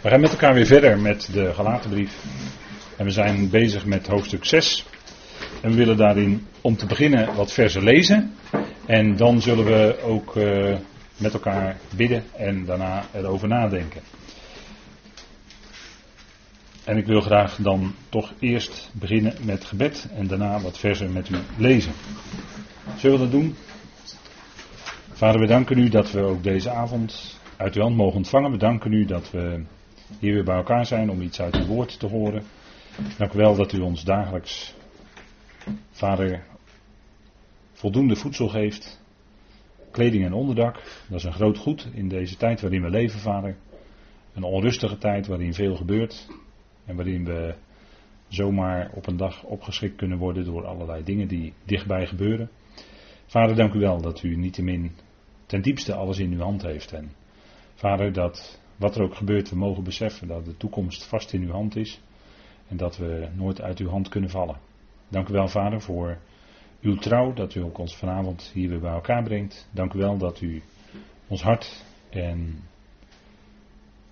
We gaan met elkaar weer verder met de Galatenbrief. En we zijn bezig met hoofdstuk 6. En we willen daarin om te beginnen wat versen lezen. En dan zullen we ook uh, met elkaar bidden en daarna erover nadenken. En ik wil graag dan toch eerst beginnen met gebed en daarna wat versen met u lezen. Zullen we dat doen? Vader, we danken u dat we ook deze avond uit uw hand mogen ontvangen. We danken u dat we hier weer bij elkaar zijn om iets uit uw woord te horen. Dank u wel dat u ons dagelijks, Vader, voldoende voedsel geeft. Kleding en onderdak, dat is een groot goed in deze tijd waarin we leven, Vader. Een onrustige tijd waarin veel gebeurt en waarin we zomaar op een dag opgeschikt kunnen worden door allerlei dingen die dichtbij gebeuren. Vader, dank u wel dat u niettemin ten diepste alles in uw hand heeft. En Vader, dat wat er ook gebeurt, we mogen beseffen dat de toekomst vast in uw hand is. En dat we nooit uit uw hand kunnen vallen. Dank u wel, Vader, voor uw trouw, dat u ook ons vanavond hier weer bij elkaar brengt. Dank u wel dat u ons hart en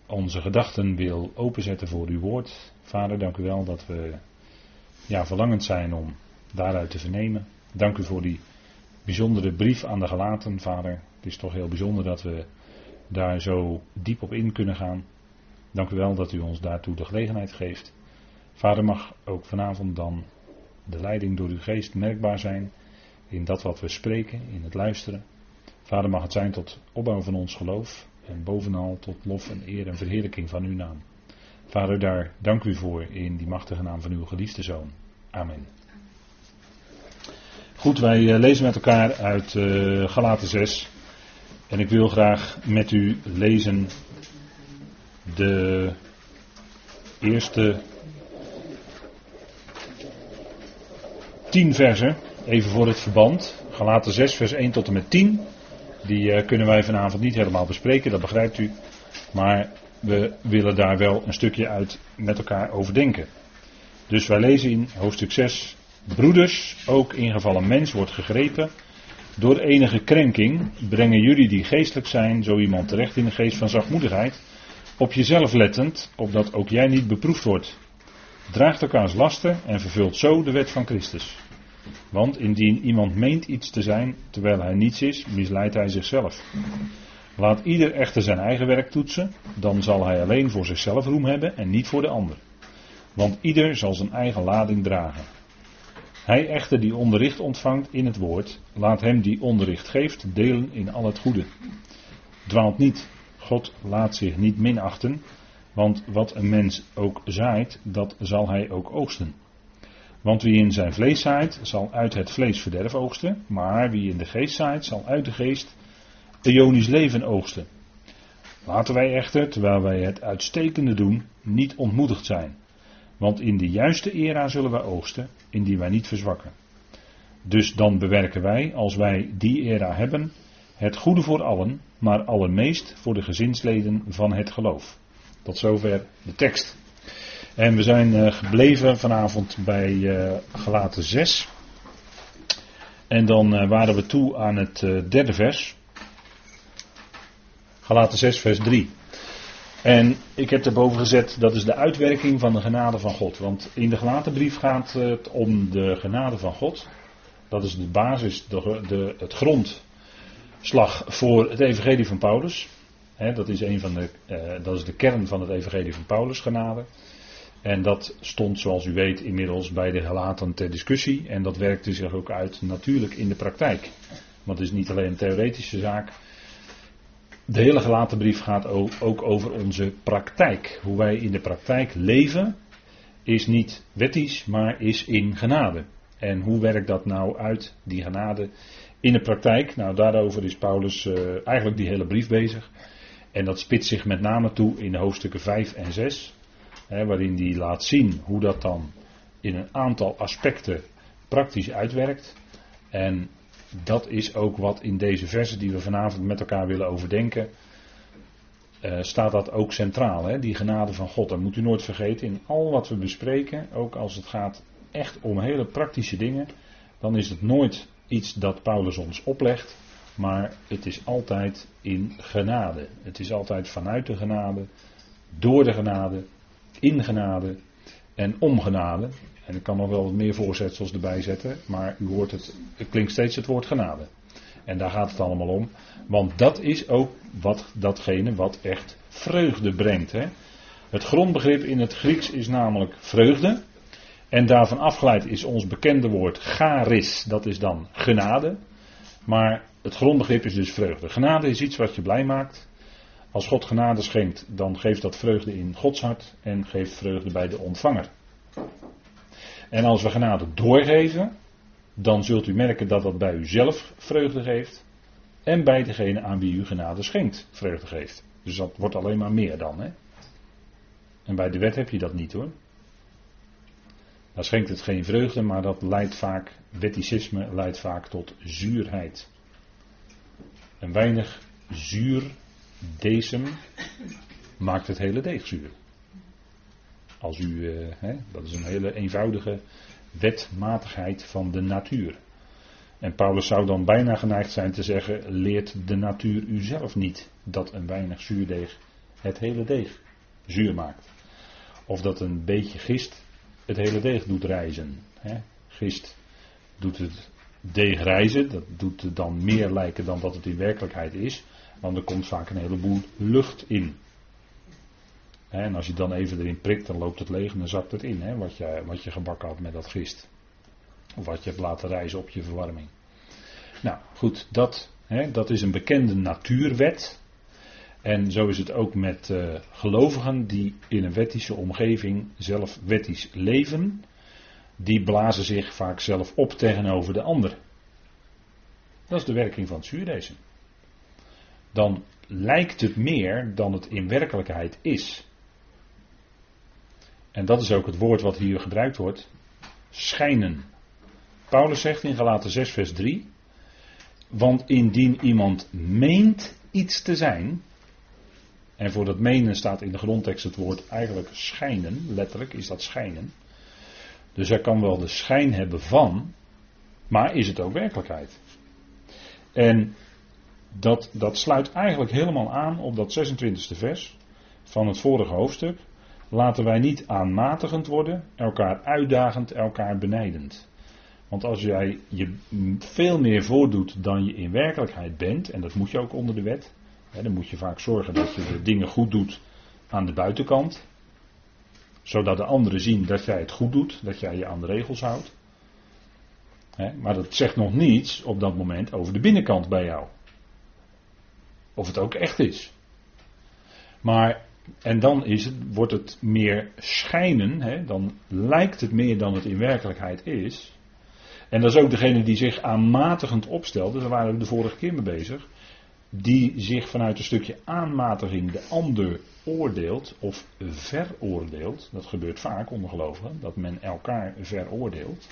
onze gedachten wil openzetten voor uw woord. Vader, dank u wel dat we ja, verlangend zijn om daaruit te vernemen. Dank u voor die bijzondere brief aan de gelaten, Vader. Het is toch heel bijzonder dat we daar zo diep op in kunnen gaan. Dank u wel dat u ons daartoe de gelegenheid geeft. Vader mag ook vanavond dan de leiding door uw geest merkbaar zijn in dat wat we spreken, in het luisteren. Vader mag het zijn tot opbouw van ons geloof en bovenal tot lof en eer en verheerlijking van uw naam. Vader, daar dank u voor in die machtige naam van uw geliefde zoon. Amen. Goed, wij eh, lezen met elkaar uit uh, Galaten 6. En ik wil graag met u lezen de eerste tien versen, even voor het verband. Galaten 6, vers 1 tot en met 10. Die uh, kunnen wij vanavond niet helemaal bespreken, dat begrijpt u. Maar we willen daar wel een stukje uit met elkaar over denken. Dus wij lezen in hoofdstuk 6. Broeders, ook in geval een mens wordt gegrepen door enige krenking brengen jullie die geestelijk zijn, zo iemand terecht in de geest van zachtmoedigheid, op jezelf lettend, opdat ook jij niet beproefd wordt. Draagt elkaars lasten en vervult zo de wet van Christus. Want indien iemand meent iets te zijn terwijl hij niets is, misleidt hij zichzelf. Laat ieder echter zijn eigen werk toetsen, dan zal hij alleen voor zichzelf roem hebben en niet voor de ander. Want ieder zal zijn eigen lading dragen. Hij echter die onderricht ontvangt in het woord, laat hem die onderricht geeft delen in al het goede. Dwaalt niet, God laat zich niet minachten, want wat een mens ook zaait, dat zal hij ook oogsten. Want wie in zijn vlees zaait, zal uit het vlees verderf oogsten, maar wie in de geest zaait, zal uit de geest eonisch leven oogsten. Laten wij echter, terwijl wij het uitstekende doen, niet ontmoedigd zijn. Want in de juiste era zullen wij oogsten, indien wij niet verzwakken. Dus dan bewerken wij, als wij die era hebben, het goede voor allen, maar allermeest voor de gezinsleden van het geloof. Tot zover de tekst. En we zijn uh, gebleven vanavond bij uh, Galaten 6. En dan uh, waren we toe aan het derde vers. Galaten 6, vers 3. En ik heb erboven gezet, dat is de uitwerking van de genade van God. Want in de gelatenbrief gaat het om de genade van God. Dat is de basis, de, het grondslag voor het evangelie van Paulus. dat, is een van de, uh, dat is de kern van het evangelie van Paulus, genade. En dat stond, zoals u weet, inmiddels bij de gelaten ter discussie. En dat werkte zich ook uit natuurlijk in de praktijk. Want het is niet alleen een theoretische zaak, de hele gelaten brief gaat ook over onze praktijk. Hoe wij in de praktijk leven is niet wettisch, maar is in genade. En hoe werkt dat nou uit, die genade, in de praktijk? Nou, daarover is Paulus uh, eigenlijk die hele brief bezig. En dat spitst zich met name toe in hoofdstukken 5 en 6. Hè, waarin hij laat zien hoe dat dan in een aantal aspecten praktisch uitwerkt. En dat is ook wat in deze versen die we vanavond met elkaar willen overdenken, uh, staat dat ook centraal. Hè? Die genade van God. Dat moet u nooit vergeten. In al wat we bespreken, ook als het gaat echt om hele praktische dingen, dan is het nooit iets dat Paulus ons oplegt, maar het is altijd in genade. Het is altijd vanuit de genade door de genade, in genade en om genade. En ik kan nog wel wat meer voorzetsels erbij zetten, maar u hoort het, het klinkt steeds het woord genade. En daar gaat het allemaal om. Want dat is ook wat, datgene wat echt vreugde brengt. Hè? Het grondbegrip in het Grieks is namelijk vreugde. En daarvan afgeleid is ons bekende woord charis, dat is dan genade. Maar het grondbegrip is dus vreugde. Genade is iets wat je blij maakt. Als God genade schenkt, dan geeft dat vreugde in Gods hart en geeft vreugde bij de ontvanger. En als we genade doorgeven, dan zult u merken dat dat bij u zelf vreugde geeft. En bij degene aan wie u genade schenkt, vreugde geeft. Dus dat wordt alleen maar meer dan. Hè? En bij de wet heb je dat niet hoor. Dan schenkt het geen vreugde, maar dat leidt vaak, wetticisme leidt vaak tot zuurheid. Een weinig zuur decem maakt het hele deeg zuur. Als u, eh, hè, dat is een hele eenvoudige wetmatigheid van de natuur. En Paulus zou dan bijna geneigd zijn te zeggen: leert de natuur u zelf niet dat een weinig zuurdeeg het hele deeg zuur maakt. Of dat een beetje gist het hele deeg doet rijzen. Hè? Gist doet het deeg rijzen, dat doet het dan meer lijken dan dat het in werkelijkheid is. Want er komt vaak een heleboel lucht in. En als je dan even erin prikt, dan loopt het leeg en dan zakt het in, hè, wat, je, wat je gebakken had met dat gist. Of wat je hebt laten rijzen op je verwarming. Nou goed, dat, hè, dat is een bekende natuurwet. En zo is het ook met uh, gelovigen die in een wettische omgeving zelf wettisch leven. Die blazen zich vaak zelf op tegenover de ander. Dat is de werking van het zuurdezen. Dan lijkt het meer dan het in werkelijkheid is. En dat is ook het woord wat hier gebruikt wordt. Schijnen. Paulus zegt in Galaten 6 vers 3. Want indien iemand meent iets te zijn. En voor dat menen staat in de grondtekst het woord eigenlijk schijnen. Letterlijk is dat schijnen. Dus hij kan wel de schijn hebben van. Maar is het ook werkelijkheid? En dat, dat sluit eigenlijk helemaal aan op dat 26e vers van het vorige hoofdstuk. Laten wij niet aanmatigend worden, elkaar uitdagend, elkaar benijdend. Want als jij je veel meer voordoet dan je in werkelijkheid bent, en dat moet je ook onder de wet, hè, dan moet je vaak zorgen dat je de dingen goed doet aan de buitenkant, zodat de anderen zien dat jij het goed doet, dat jij je aan de regels houdt. Hè, maar dat zegt nog niets op dat moment over de binnenkant bij jou. Of het ook echt is. Maar en dan is het, wordt het meer schijnen, hè, dan lijkt het meer dan het in werkelijkheid is. En dat is ook degene die zich aanmatigend opstelt, dus daar waren we de vorige keer mee bezig, die zich vanuit een stukje aanmatiging de ander oordeelt of veroordeelt. Dat gebeurt vaak onder gelovigen, dat men elkaar veroordeelt.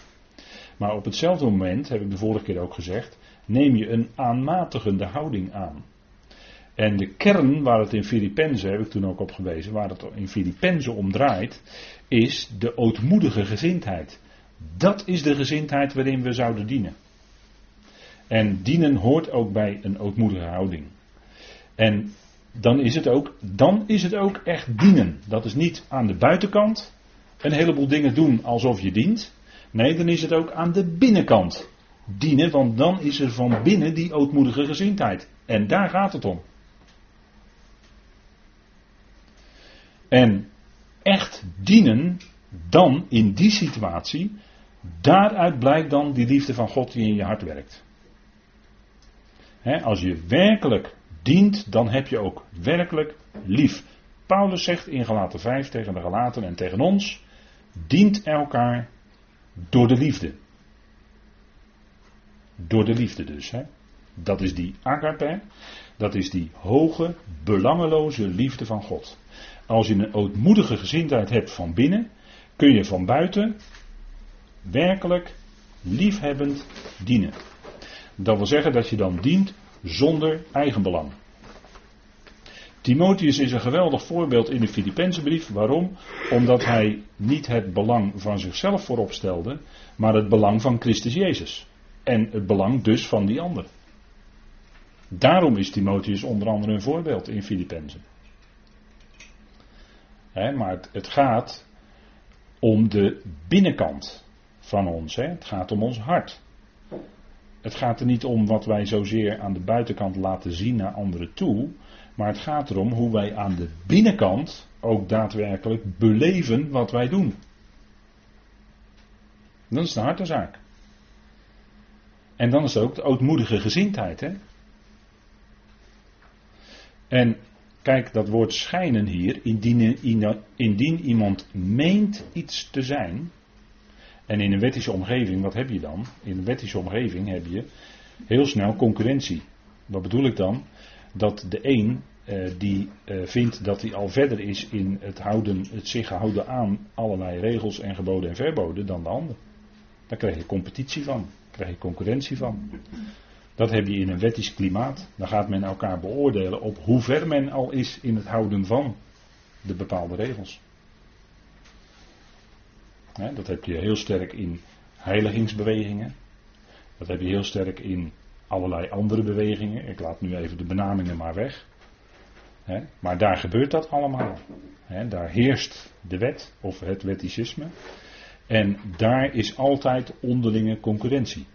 Maar op hetzelfde moment, heb ik de vorige keer ook gezegd, neem je een aanmatigende houding aan. En de kern waar het in Filippenzen, heb ik toen ook op gewezen, waar het in Filippenzen om draait, is de ootmoedige gezindheid. Dat is de gezindheid waarin we zouden dienen. En dienen hoort ook bij een ootmoedige houding. En dan is het ook, dan is het ook echt dienen. Dat is niet aan de buitenkant een heleboel dingen doen alsof je dient. Nee, dan is het ook aan de binnenkant dienen, want dan is er van binnen die ootmoedige gezindheid. En daar gaat het om. En echt dienen dan in die situatie, daaruit blijkt dan die liefde van God die in je hart werkt. als je werkelijk dient, dan heb je ook werkelijk lief. Paulus zegt in Galaten 5 tegen de Galaten en tegen ons: dient elkaar door de liefde. Door de liefde dus. Dat is die agape, dat is die hoge, belangeloze liefde van God. Als je een ootmoedige gezindheid hebt van binnen, kun je van buiten werkelijk liefhebbend dienen. Dat wil zeggen dat je dan dient zonder eigenbelang. Timotheus is een geweldig voorbeeld in de Filipense brief. Waarom? Omdat hij niet het belang van zichzelf voorop stelde, maar het belang van Christus Jezus. En het belang dus van die ander. Daarom is Timotheus onder andere een voorbeeld in Filippenzen. Hè, maar het, het, gaat om de binnenkant van ons. Hè. Het gaat om ons hart. Het gaat er niet om wat wij zozeer aan de buitenkant laten zien naar anderen toe. Maar het gaat erom hoe wij aan de binnenkant ook daadwerkelijk beleven wat wij doen. Dat is de hartenzaak. En dan is ook de ootmoedige gezindheid. Hè? En kijk, dat woord schijnen hier, indien, indien iemand meent iets te zijn. En in een wettische omgeving, wat heb je dan? In een wettische omgeving heb je heel snel concurrentie. Wat bedoel ik dan? Dat de een eh, die eh, vindt dat hij al verder is in het, houden, het zich houden aan allerlei regels en geboden en verboden dan de ander. Daar krijg je competitie van, daar krijg je concurrentie van. Dat heb je in een wettisch klimaat. Dan gaat men elkaar beoordelen op hoe ver men al is in het houden van de bepaalde regels. dat heb je heel sterk in heiligingsbewegingen. Dat heb je heel sterk in allerlei andere bewegingen. Ik laat nu even de benamingen maar weg. maar daar gebeurt dat allemaal. daar heerst de wet of het wetticisme. En daar is altijd onderlinge concurrentie.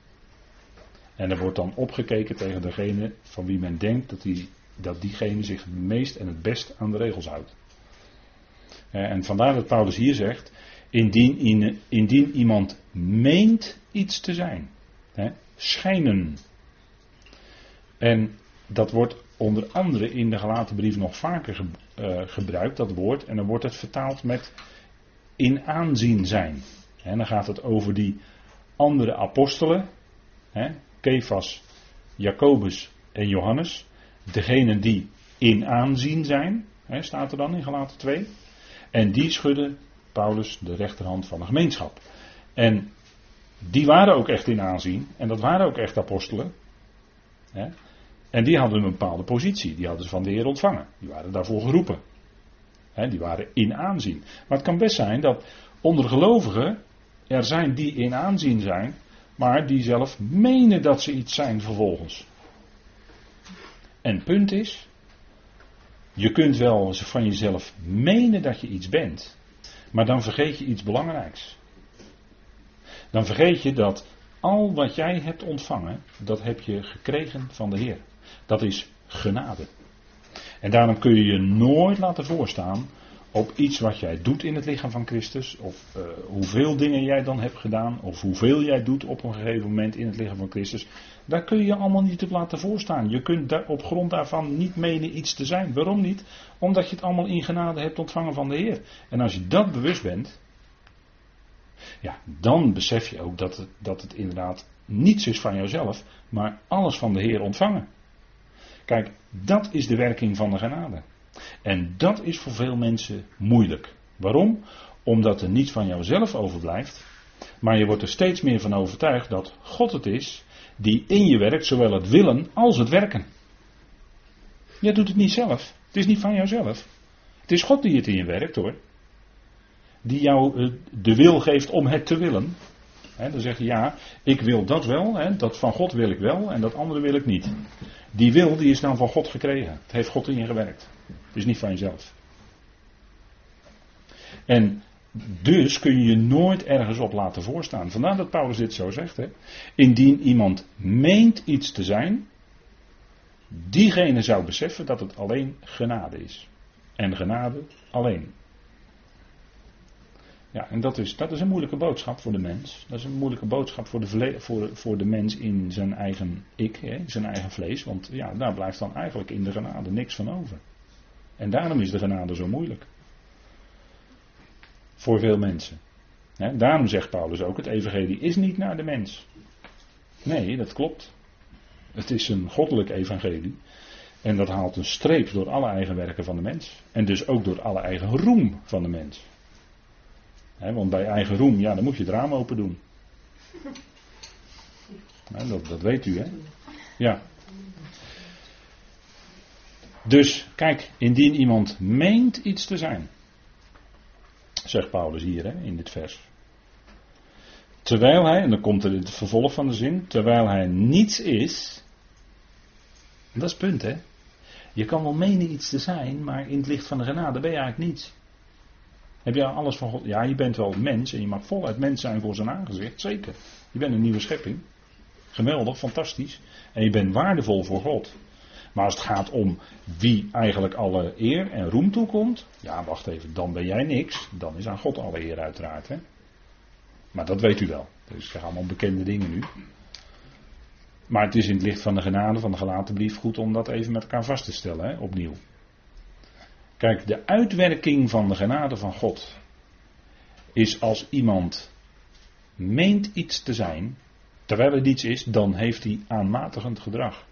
En er wordt dan opgekeken tegen degene van wie men denkt dat, die, dat diegene zich het meest en het best aan de regels houdt. En vandaar dat Paulus hier zegt, indien, indien iemand meent iets te zijn, hè, schijnen. En dat wordt onder andere in de gelaten brief nog vaker uh, gebruikt, dat woord, en dan wordt het vertaald met in aanzien zijn. En dan gaat het over die andere apostelen, hè, Kefas, Jacobus en Johannes. Degenen die in aanzien zijn, hè, staat er dan in Galaten 2. En die schudden Paulus de rechterhand van de gemeenschap. En die waren ook echt in aanzien. En dat waren ook echt apostelen. Hè. En die hadden een bepaalde positie. Die hadden ze van de Heer ontvangen. Die waren daarvoor geroepen. Hè, die waren in aanzien. Maar het kan best zijn dat onder gelovigen er zijn die in aanzien zijn, maar die zelf menen dat ze iets zijn vervolgens. En punt is, je kunt wel van jezelf menen dat je iets bent, maar dan vergeet je iets belangrijks. Dan vergeet je dat al wat jij hebt ontvangen, dat heb je gekregen van de Heer. Dat is genade. En daarom kun je je nooit laten voorstaan op iets wat jij doet in het lichaam van Christus, of uh, hoeveel dingen jij dan hebt gedaan, of hoeveel jij doet op een gegeven moment in het lichaam van Christus, daar kun je je allemaal niet op laten voorstaan. Je kunt daar op grond daarvan niet menen iets te zijn. Waarom niet? Omdat je het allemaal in genade hebt ontvangen van de Heer. En als je dat bewust bent, ja, dan besef je ook dat het, dat het inderdaad niets is van jouzelf, maar alles van de Heer ontvangen. Kijk, dat is de werking van de genade. En dat is voor veel mensen moeilijk. Waarom? Omdat er niets van jouzelf overblijft, maar je wordt er steeds meer van overtuigd dat God het is die in je werkt, zowel het willen als het werken. Jij doet het niet zelf. Het is niet van jouzelf. Het is God die het in je werkt hoor. Die jou eh, de wil geeft om het te willen. Dan zeg je ja, ik wil dat wel, dat van God wil ik wel en dat andere wil ik niet. Die wil die is dan van God gekregen. Het heeft God in je gewerkt. Het is niet van jezelf. En dus kun je je nooit ergens op laten voorstaan. Vandaar dat Paulus dit zo zegt. Indien iemand meent iets te zijn, diegene zou beseffen dat het alleen genade is. En genade alleen. Ja, en dat is, dat is een moeilijke boodschap voor de mens. Dat is een moeilijke boodschap voor de, voor, voor de mens in zijn eigen ik, hè, zijn eigen vlees. Want ja, daar blijft dan eigenlijk in de genade niks van over. En daarom is de genade zo moeilijk. Voor veel mensen. daarom zegt Paulus ook: het evangelie is niet naar de mens. Nee, dat klopt. Het is een goddelijk evangelie. En dat haalt een streep door alle eigen werken van de mens. En dus ook door alle eigen roem van de mens. Want bij eigen roem, ja, dan moet je het raam open doen. dat, dat weet u, hè? Ja. Dus kijk, indien iemand meent iets te zijn, zegt Paulus hier hè, in dit vers. Terwijl hij, en dan komt er het vervolg van de zin, terwijl hij niets is, dat is het punt hè. Je kan wel menen iets te zijn, maar in het licht van de genade ben je eigenlijk niets. Heb je alles van God? Ja, je bent wel mens en je mag voluit mens zijn voor zijn aangezicht, zeker. Je bent een nieuwe schepping. Geweldig, fantastisch. En je bent waardevol voor God. Maar als het gaat om wie eigenlijk alle eer en roem toekomt, ja, wacht even, dan ben jij niks. Dan is aan God alle eer uiteraard. Hè? Maar dat weet u wel. Dus ik krijg allemaal bekende dingen nu. Maar het is in het licht van de genade van de gelaten brief goed om dat even met elkaar vast te stellen, hè, opnieuw. Kijk, de uitwerking van de genade van God is als iemand meent iets te zijn, terwijl het iets is, dan heeft hij aanmatigend gedrag.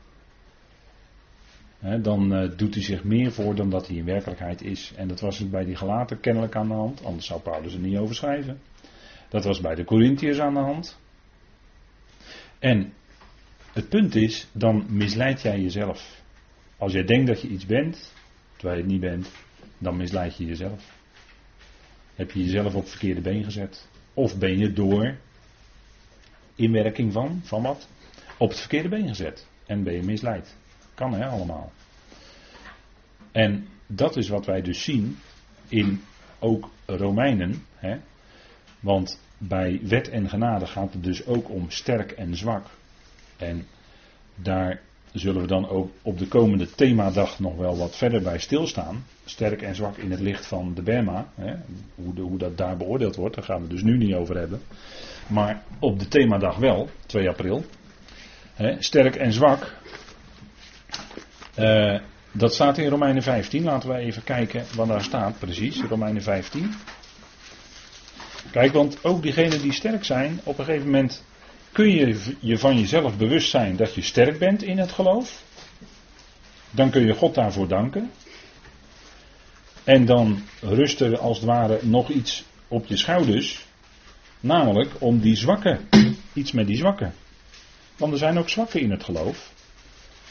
dan uh, doet hij zich meer voor dan dat hij in werkelijkheid is. En dat was bij die gelaten kennelijk aan de hand, anders zou Paulus er niet over schrijven. Dat was bij de Corinthiërs aan de hand. En het punt is, dan misleid jij jezelf. Als jij denkt dat je iets bent, terwijl je het niet bent, dan misleid je jezelf. Heb je jezelf op het verkeerde been gezet? Of ben je door inwerking van, van wat? Op het verkeerde been gezet. En ben je misleid. Kan hè, allemaal. En dat is wat wij dus zien in ook Romeinen. Hè? Want bij wet en genade gaat het dus ook om sterk en zwak. En daar zullen we dan ook op de komende themadag nog wel wat verder bij stilstaan. Sterk en zwak in het licht van de Berma. Hè, hoe, hoe, dat daar beoordeeld wordt, daar gaan we dus nu niet over hebben. Maar op de themadag wel, 2 april. Hè, sterk en zwak. Uh, dat staat in Romeinen 15. Laten we even kijken wat daar staat precies. Romeinen 15. Kijk, want ook diegenen die sterk zijn, op een gegeven moment kun je je van jezelf bewust zijn dat je sterk bent in het geloof. Dan kun je God daarvoor danken. En dan rust er als het ware nog iets op je schouders. Namelijk om die zwakken. Iets met die zwakken. Want er zijn ook zwakken in het geloof.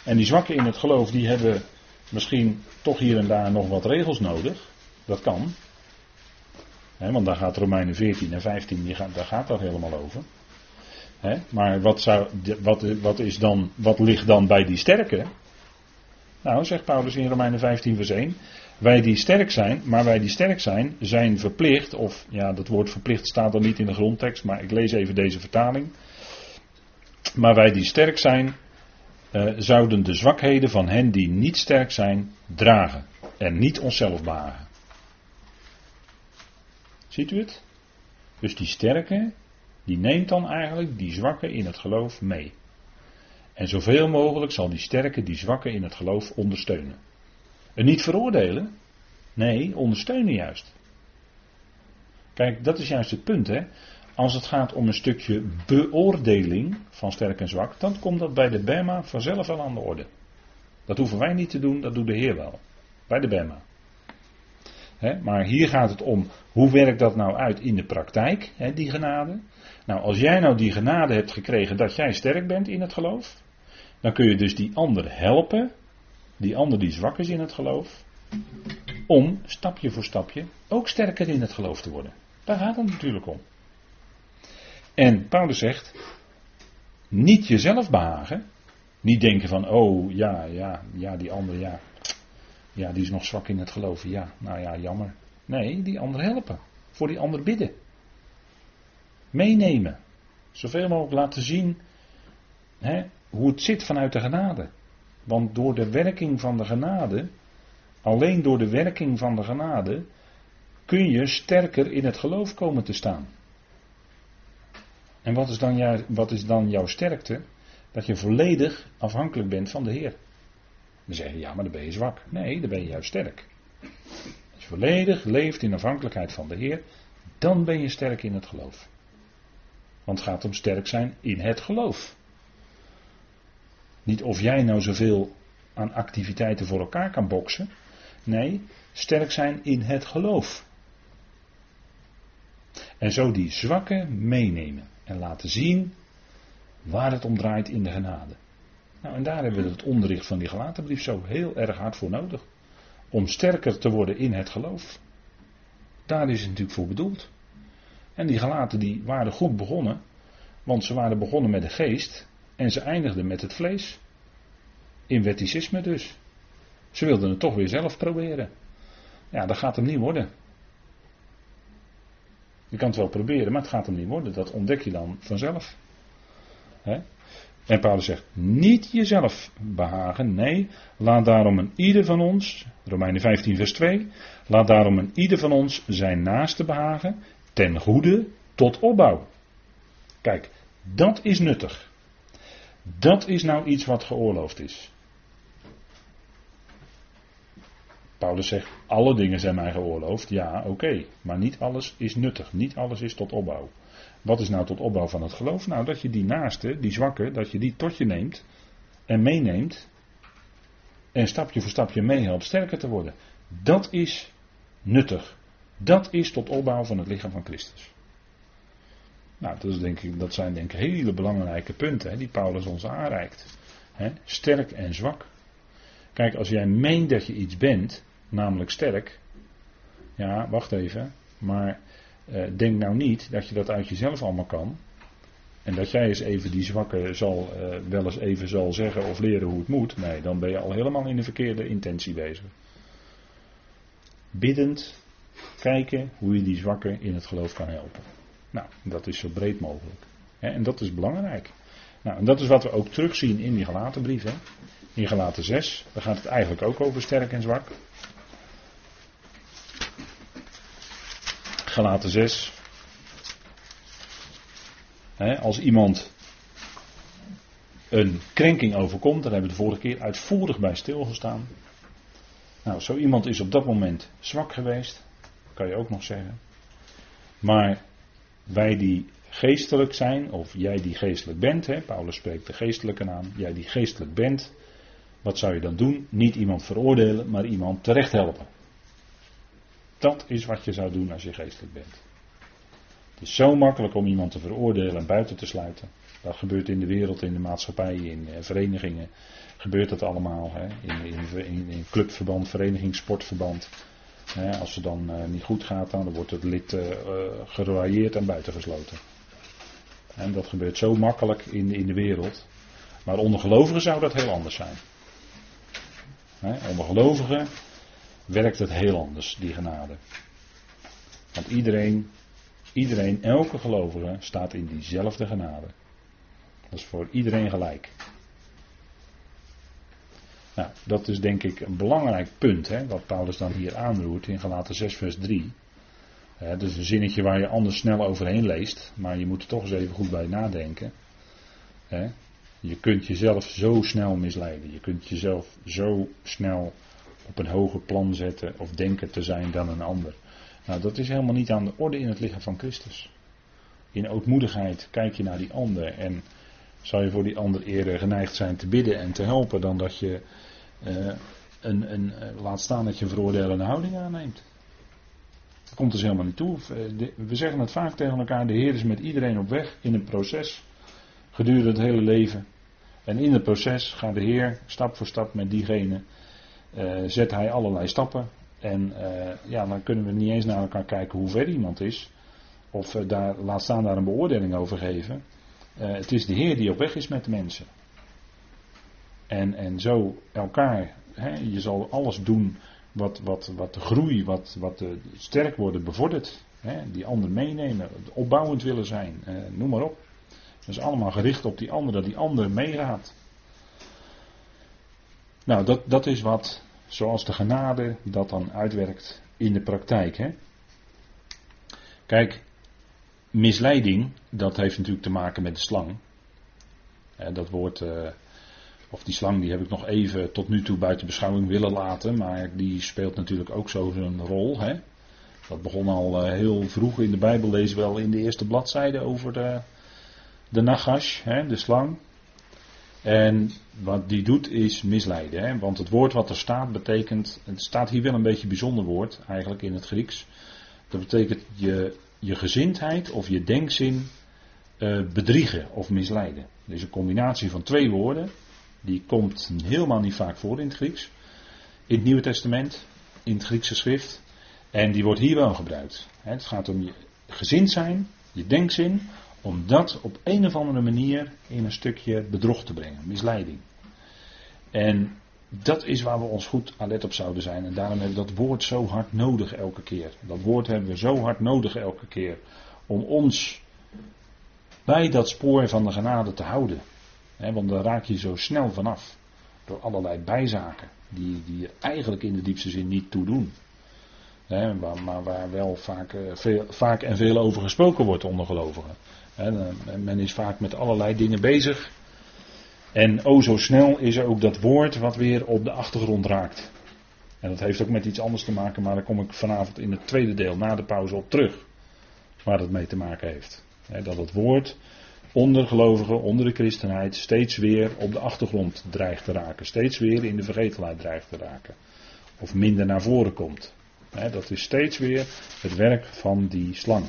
En die zwakken in het geloof die hebben misschien toch hier en daar nog wat regels nodig. Dat kan. want daar gaat Romeinen 14 en 15, die gaat, daar gaat dat helemaal over. Maar wat, zou, wat, wat, is dan, wat ligt dan bij die sterke? Nou, zegt Paulus in Romeinen 15 vers 1. Wij die sterk zijn, maar wij die sterk zijn, zijn verplicht, of ja, dat woord verplicht staat dan niet in de grondtekst, maar ik lees even deze vertaling. Maar wij die sterk zijn, uh, zouden de zwakheden van hen die niet sterk zijn dragen en niet onszelf behagen. Ziet u het? Dus die sterke, die neemt dan eigenlijk die zwakke in het geloof mee. En zoveel mogelijk zal die sterke die zwakke in het geloof ondersteunen. En niet veroordelen, nee, ondersteunen juist. Kijk, dat is juist het punt, hè. Als het gaat om een stukje beoordeling van sterk en zwak, dan komt dat bij de Bema vanzelf wel aan de orde. Dat hoeven wij niet te doen, dat doet de Heer wel. Bij de Bema. maar hier gaat het om, hoe werkt dat nou uit in de praktijk, die genade? Nou, als jij nou die genade hebt gekregen dat jij sterk bent in het geloof, dan kun je dus die ander helpen, die ander die zwak is in het geloof, om stapje voor stapje ook sterker in het geloof te worden. Daar gaat het natuurlijk om. En Paulus zegt, niet jezelf behagen, niet denken van, oh ja, ja, ja, die andere, ja, ja, die is nog zwak in het geloven, ja, nou ja, jammer. Nee, die ander helpen, voor die ander bidden. Meenemen, zoveel mogelijk laten zien hè, hoe het zit vanuit de genade. Want door de werking van de genade, alleen door de werking van de genade, kun je sterker in het geloof komen te staan. En wat is dan, wat is dan jouw sterkte? Dat je volledig afhankelijk bent van de Heer. We zeggen, ja, maar dan ben je zwak. Nee, dan ben je juist sterk. Als je volledig leeft in afhankelijkheid van de Heer, dan ben je sterk in het geloof. Want het gaat om sterk zijn in het geloof. Niet of jij nou zoveel aan activiteiten voor elkaar kan boksen. Nee, sterk zijn in het geloof. En zo die zwakken meenemen en laten zien waar het om draait in de genade. Nou, en daar hebben we het onderricht van die gelaten brief zo heel erg hard voor nodig. Om sterker te worden in het geloof. Daar is het natuurlijk voor bedoeld. En die gelaten die waren goed begonnen, want ze waren begonnen met de geest en ze eindigden met het vlees. In wetticisme dus. Ze wilden het toch weer zelf proberen. Ja, dat gaat hem niet worden. Je kan het wel proberen, maar het gaat hem niet worden. Dat ontdek je dan vanzelf. En Paulus zegt, niet jezelf behagen, nee, laat daarom een ieder van ons, Romeinen 15 vers 2, laat daarom een ieder van ons zijn naaste behagen, ten goede tot opbouw. Kijk, dat is nuttig. Dat is nou iets wat geoorloofd is. Paulus zegt, alle dingen zijn mij geoorloofd. Ja, oké. Maar niet alles is nuttig. Niet alles is tot opbouw. Wat is nou tot opbouw van het geloof? Nou, dat je die naaste, die zwakke, dat je die tot je neemt en meeneemt. En stapje voor stapje meehelpt sterker te worden. Dat is nuttig. Dat is tot opbouw van het lichaam van Christus. Nou, dat, is denk ik, dat zijn denk ik hele belangrijke punten hè, die Paulus ons aanreikt. Hè, sterk en zwak. Kijk, als jij meent dat je iets bent, namelijk sterk. Ja, wacht even. Maar eh, denk nou niet dat je dat uit jezelf allemaal kan. En dat jij eens even die zwakke zal, eh, wel eens even zal zeggen of leren hoe het moet. Nee, dan ben je al helemaal in de verkeerde intentie bezig. Biddend kijken hoe je die zwakke in het geloof kan helpen. Nou, dat is zo breed mogelijk. En dat is belangrijk. Nou, en dat is wat we ook terugzien in die gelaten brief. Hè. In gelaten 6, daar gaat het eigenlijk ook over sterk en zwak. Gelaten 6. als iemand een krenking overkomt, daar hebben we de vorige keer uitvoerig bij stilgestaan. Nou, zo iemand is op dat moment zwak geweest, kan je ook nog zeggen. Maar wij die geestelijk zijn, of jij die geestelijk bent, hè, Paulus spreekt de geestelijke aan, jij die geestelijk bent, wat zou je dan doen? Niet iemand veroordelen, maar iemand terecht helpen. Dat is wat je zou doen als je geestelijk bent. Het is zo makkelijk om iemand te veroordelen en buiten te sluiten. Dat gebeurt in de wereld, in de maatschappij, in eh, verenigingen. Gebeurt dat allemaal. Hè? In, in, clubverband, vereniging, sportverband. Als het dan uh, niet goed gaat, dan wordt het lid uh, en buitengesloten. En dat gebeurt zo makkelijk in, in de wereld. Maar onder gelovigen zou dat heel anders zijn. Onder gelovigen werkt het heel anders, die genade. Want iedereen, iedereen, elke gelovige staat in diezelfde genade. Dat is voor iedereen gelijk. Nou, dat is denk ik een belangrijk punt, hè, wat Paulus dan hier aanroert in Galaten 6, vers 3. dat is een zinnetje waar je anders snel overheen leest, maar je moet er toch eens even goed bij nadenken. Je kunt jezelf zo snel misleiden. Je kunt jezelf zo snel op een hoger plan zetten of denken te zijn dan een ander. Nou, dat is helemaal niet aan de orde in het lichaam van Christus. In ootmoedigheid kijk je naar die ander en zou je voor die ander eerder geneigd zijn te bidden en te helpen dan dat je uh, een, een, uh, laat staan dat je een veroordelende houding aanneemt. Dat komt dus helemaal niet toe. Eh, we zeggen het vaak tegen elkaar, de Heer is met iedereen op weg in een proces gedurende het hele leven. En in het proces gaat de Heer stap voor stap met diegene, zet hij allerlei stappen. En ja, dan kunnen we niet eens naar elkaar kijken hoe ver iemand is. Of daar, laat staan daar een beoordeling over geven. Het is de Heer die op weg is met de mensen. En, en zo elkaar, hè, je zal alles doen wat, wat, wat de groei, wat, wat sterk worden bevordert. Hè, die ander meenemen, opbouwend willen zijn, noem maar op. Dat is allemaal gericht op die ander, dat die ander meegaat. Nou, dat, dat is wat, zoals de genade dat dan uitwerkt in de praktijk. Hè? Kijk, misleiding, dat heeft natuurlijk te maken met de slang. Dat woord, eh, of die slang, die heb ik nog even tot nu toe buiten beschouwing willen laten, maar die speelt natuurlijk ook zo zijn rol. Hè? Dat begon al eh, heel vroeg in de Bijbel, lezen wel in de eerste bladzijde over de, de nagash, hè, de slang. En wat die doet is misleiden. Hè? Want het woord wat er staat betekent. Het staat hier wel een beetje een bijzonder woord eigenlijk in het Grieks. Dat betekent je, je gezindheid of je denkzin uh, bedriegen of misleiden. Dus een combinatie van twee woorden. Die komt helemaal niet vaak voor in het Grieks. In het Nieuwe Testament, in het Griekse schrift. En die wordt hier wel gebruikt. Het gaat om je gezind zijn, je denkzin om dat op een of andere manier in een stukje bedrog te brengen, misleiding. En dat is waar we ons goed alert op zouden zijn. En daarom hebben we dat woord zo hard nodig elke keer. Dat woord hebben we zo hard nodig elke keer. Om ons bij dat spoor van de genade te houden. want daar raak je zo snel vanaf. Door allerlei bijzaken. Die, die er eigenlijk in de diepste zin niet toe doen. maar waar wel vaak, eh, veel, vaak en veel over gesproken wordt onder gelovigen. men is vaak met allerlei dingen bezig. En o zo snel is er ook dat woord wat weer op de achtergrond raakt. En dat heeft ook met iets anders te maken, maar daar kom ik vanavond in het tweede deel na de pauze op terug. Waar het mee te maken heeft. dat het woord onder gelovigen, onder de christenheid, steeds weer op de achtergrond dreigt te raken. Steeds weer in de vergetelheid dreigt te raken. Of minder naar voren komt. dat is steeds weer het werk van die slang.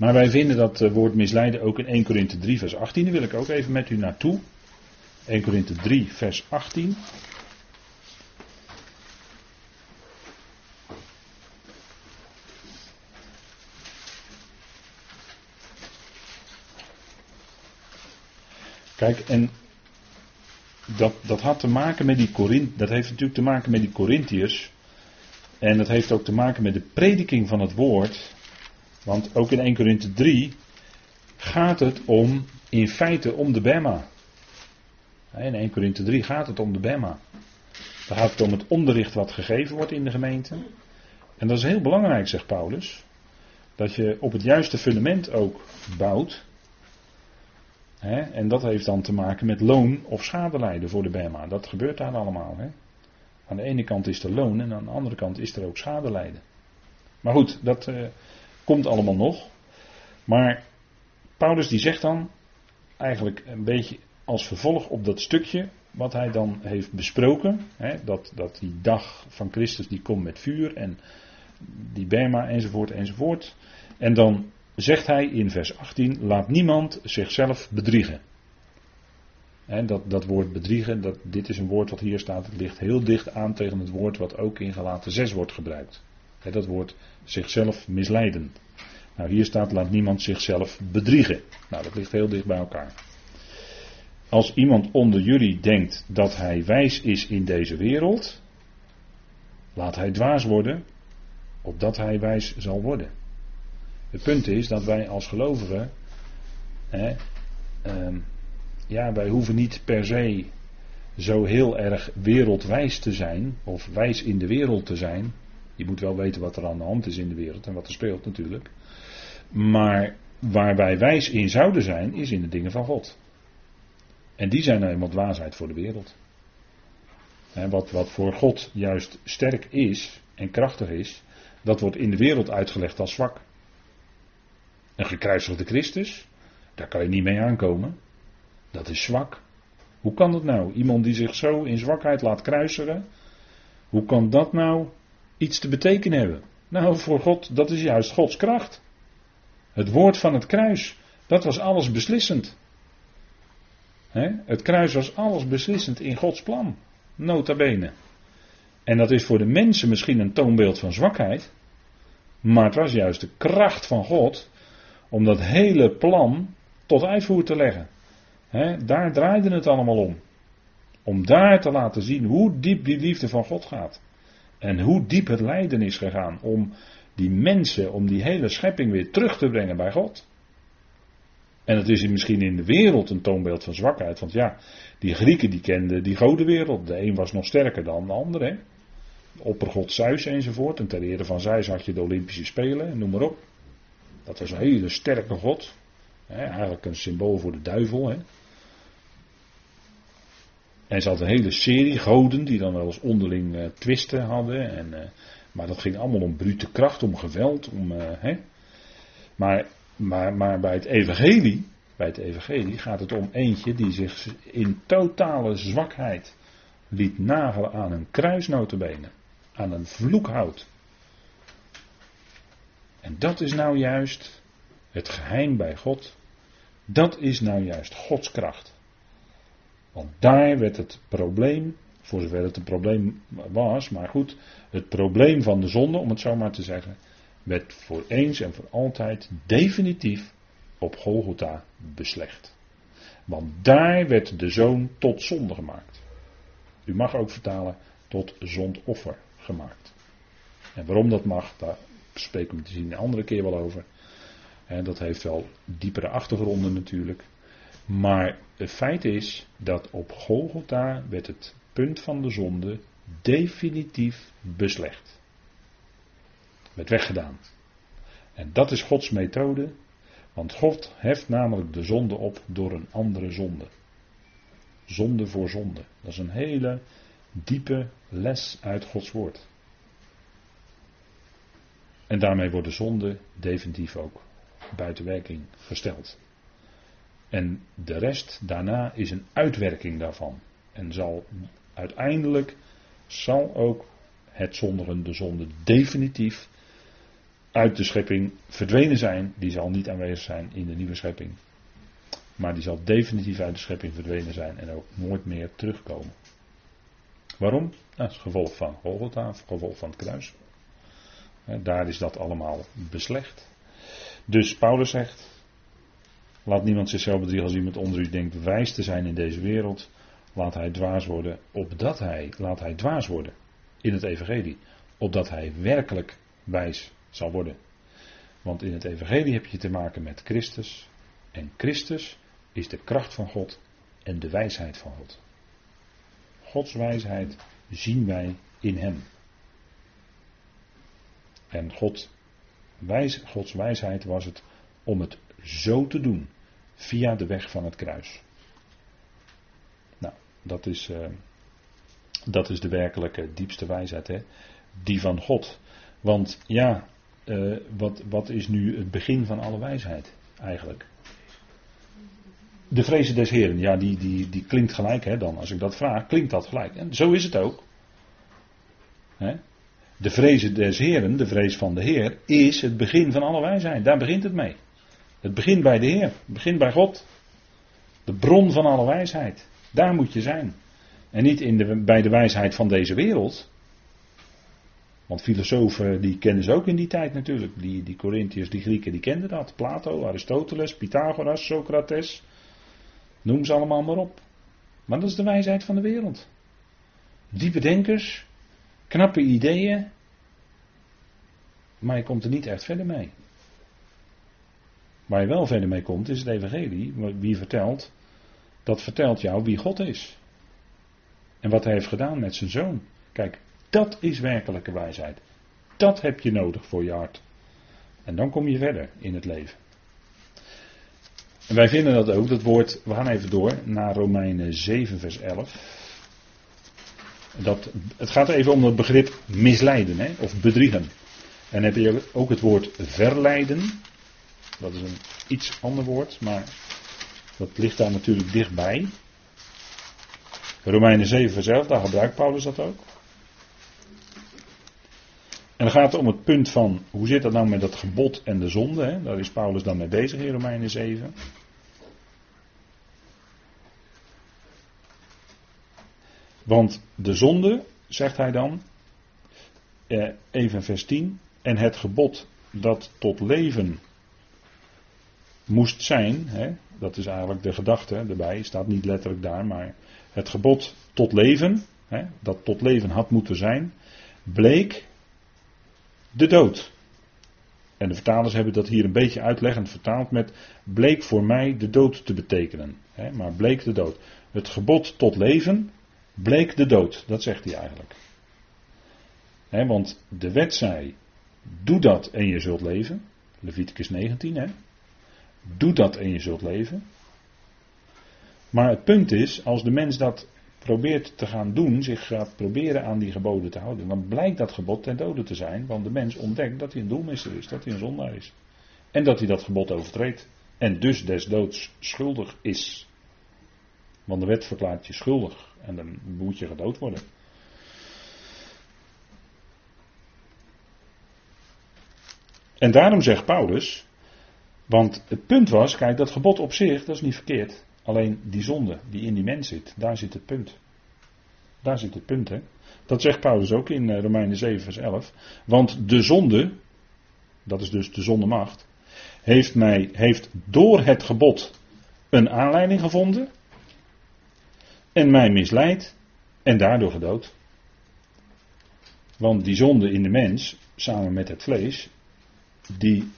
Maar wij vinden dat uh, woord misleiden ook in 1 Korinthe 3 vers 18. Daar wil ik ook even met u naartoe. 1 Korinthe 3 vers 18. Kijk, en dat, dat had te maken met die dat heeft natuurlijk te maken met die Corinthiërs. En dat heeft ook te maken met de prediking van het woord. Want ook in 1 Korinthe 3 gaat het om, in feite om de Bema. In 1 Korinthe 3 gaat het om de Bema. Dan gaat het om het onderricht wat gegeven wordt in de gemeente. En dat is heel belangrijk, zegt Paulus. Dat je op het juiste fundament ook bouwt. En dat heeft dan te maken met loon of schadelijden voor de Bema. Dat gebeurt daar allemaal. Aan de ene kant is er loon en aan de andere kant is er ook schadelijden. Maar goed, dat, eh, Komt allemaal nog. Maar Paulus die zegt dan eigenlijk een beetje als vervolg op dat stukje wat hij dan heeft besproken. Hè, dat, dat die dag van Christus die komt met vuur en die Bema enzovoort enzovoort. En dan zegt hij in vers 18, laat niemand zichzelf bedriegen. En dat, dat woord bedriegen, dat, dit is een woord wat hier staat, het ligt heel dicht aan tegen het woord wat ook in Galaten 6 wordt gebruikt dat woord zichzelf misleiden. Nou, hier staat: laat niemand zichzelf bedriegen. Nou, dat ligt heel dicht bij elkaar. Als iemand onder jullie denkt dat hij wijs is in deze wereld, laat hij dwaas worden, opdat hij wijs zal worden. Het punt is dat wij als gelovigen, hè, ehm, ja, wij hoeven niet per se zo heel erg wereldwijs te zijn, of wijs in de wereld te zijn, je moet wel weten wat er aan de hand is in de wereld en wat er speelt natuurlijk. Maar waar wij wijs in zouden zijn, is in de dingen van God. En die zijn nou eenmaal dwaasheid voor de wereld. Wat, wat voor God juist sterk is en krachtig is, dat wordt in de wereld uitgelegd als zwak. Een gekruisigde Christus, daar kan je niet mee aankomen. Dat is zwak. Hoe kan dat nou? Iemand die zich zo in zwakheid laat kruisigen, hoe kan dat nou iets te betekenen hebben. Nou, voor God, dat is juist Gods kracht. Het woord van het kruis, dat was alles beslissend. Het kruis was alles beslissend in Gods plan. Nota bene. En dat is voor de mensen misschien een toonbeeld van zwakheid. Maar het was juist de kracht van God om dat hele plan tot uitvoer te leggen. daar draaide het allemaal om. Om daar te laten zien hoe diep die liefde van God gaat. En hoe diep het lijden is gegaan om die mensen, om die hele schepping weer terug te brengen bij God. En het is misschien in de wereld een toonbeeld van zwakheid. Want ja, die Grieken die kenden die godenwereld. De een was nog sterker dan de ander. Oppergod Zeus enzovoort. En ter ere van Zeus had je de Olympische Spelen, noem maar op. Dat was een hele sterke god. Eigenlijk een symbool voor de duivel. Hè? En ze had een hele serie goden die dan wel eens onderling uh, twisten hadden. En, uh, maar dat ging allemaal om brute kracht, om geweld. Om, uh, hè. Maar, maar, maar bij het evangelie, bij het evangelie gaat het om eentje die zich in totale zwakheid liet nagelen aan een kruisnotenbenen. Aan een vloekhout. En dat is nou juist het geheim bij God. Dat is nou juist Gods kracht. Want daar werd het probleem, voor zover het een probleem was, maar goed, het probleem van de zonde, om het zo maar te zeggen, werd voor eens en voor altijd definitief op Golgotha beslecht. Want daar werd de zoon tot zonde gemaakt. U mag ook vertalen tot zondoffer gemaakt. En waarom dat mag, daar spreken we zien een andere keer wel over. dat heeft wel diepere achtergronden natuurlijk. Maar het feit is dat op Golgotha werd het punt van de zonde definitief beslecht. Werd weggedaan. En dat is Gods methode, want God heft namelijk de zonde op door een andere zonde. Zonde voor zonde. Dat is een hele diepe les uit Gods woord. En daarmee wordt de zonde definitief ook buiten werking gesteld. En de rest daarna is een uitwerking daarvan. En zal uiteindelijk zal ook het zonderen, de zonde, definitief uit de schepping verdwenen zijn. Die zal niet aanwezig zijn in de nieuwe schepping. Maar die zal definitief uit de schepping verdwenen zijn en ook nooit meer terugkomen. Waarom? Nou, dat is het gevolg van Golgotha, gevolg van het kruis. Daar is dat allemaal beslecht. Dus Paulus zegt, laat niemand zichzelf bedriegen als iemand onder u denkt wijs te zijn in deze wereld. Laat hij dwaas worden, opdat hij, laat hij dwaas worden in het evangelie. Opdat hij werkelijk wijs zal worden. Want in het evangelie heb je te maken met Christus. En Christus is de kracht van God en de wijsheid van God. Gods wijsheid zien wij in Hem. En God, wijs, Gods wijsheid was het om het zo te doen, via de weg van het kruis. Nou, dat is, uh, dat is de werkelijke diepste wijsheid, hè? die van God. Want ja, uh, wat, wat is nu het begin van alle wijsheid eigenlijk? De vrezen des Heren, ja, die, die, die klinkt gelijk hè, dan. Als ik dat vraag, klinkt dat gelijk. En zo is het ook. Hè? De vrezen des Heren, de vrees van de Heer, is het begin van alle wijsheid. Daar begint het mee. Het begint bij de Heer, het begint bij God. De bron van alle wijsheid. Daar moet je zijn. En niet in de, bij de wijsheid van deze wereld. Want filosofen die kenden ze ook in die tijd natuurlijk. Die, die Corinthiërs, die Grieken, die kenden dat. Plato, Aristoteles, Pythagoras, Socrates. Noem ze allemaal maar op. Maar dat is de wijsheid van de wereld. Diepe denkers, knappe ideeën, maar je komt er niet echt verder mee. Waar je wel verder mee komt is het evangelie. Wie vertelt, dat vertelt jou wie God is. En wat hij heeft gedaan met zijn zoon. Kijk, dat is werkelijke wijsheid. Dat heb je nodig voor je hart. En dan kom je verder in het leven. En wij vinden dat ook, dat woord, we gaan even door naar Romeinen 7, vers 11. Dat, het gaat even om het begrip misleiden hè, of bedriegen. En heb je ook het woord verleiden. Dat is een iets ander woord, maar dat ligt daar natuurlijk dichtbij. Romeinen 7 vers 11, daar gebruikt Paulus dat ook. En dan gaat het om het punt van, hoe zit dat nou met dat gebod en de zonde? Hè? Daar is Paulus dan mee bezig in Romeinen 7. Want de zonde, zegt hij dan, eh, even vers 10, en het gebod dat tot leven moest zijn, hè, dat is eigenlijk de gedachte erbij, staat niet letterlijk daar, maar het gebod tot leven, hè, dat tot leven had moeten zijn, bleek de dood. En de vertalers hebben dat hier een beetje uitleggend vertaald met bleek voor mij de dood te betekenen. Hè, maar bleek de dood. Het gebod tot leven bleek de dood. Dat zegt hij eigenlijk. want de wet zei, doe dat en je zult leven. Leviticus 19, hè. Doe dat en je zult leven. Maar het punt is, als de mens dat probeert te gaan doen, zich gaat proberen aan die geboden te houden, dan blijkt dat gebod ten dode te zijn, want de mens ontdekt dat hij een doelmisser is, dat hij een zondaar is. En dat hij dat gebod overtreedt. En dus des doods schuldig is. Want de wet verklaart je schuldig. En dan moet je gedood worden. En daarom zegt Paulus, want het punt was, kijk, dat gebod op zich, dat is niet verkeerd. Alleen die zonde die in die mens zit, daar zit het punt. Daar zit het punt, hè. Dat zegt Paulus ook in eh, Romeinen 7, vers 11. Want de zonde, dat is dus de zondemacht, heeft, mij, heeft door het gebod een aanleiding gevonden en mij misleid En daardoor gedood. Want die zonde in de mens, samen met het vlees, die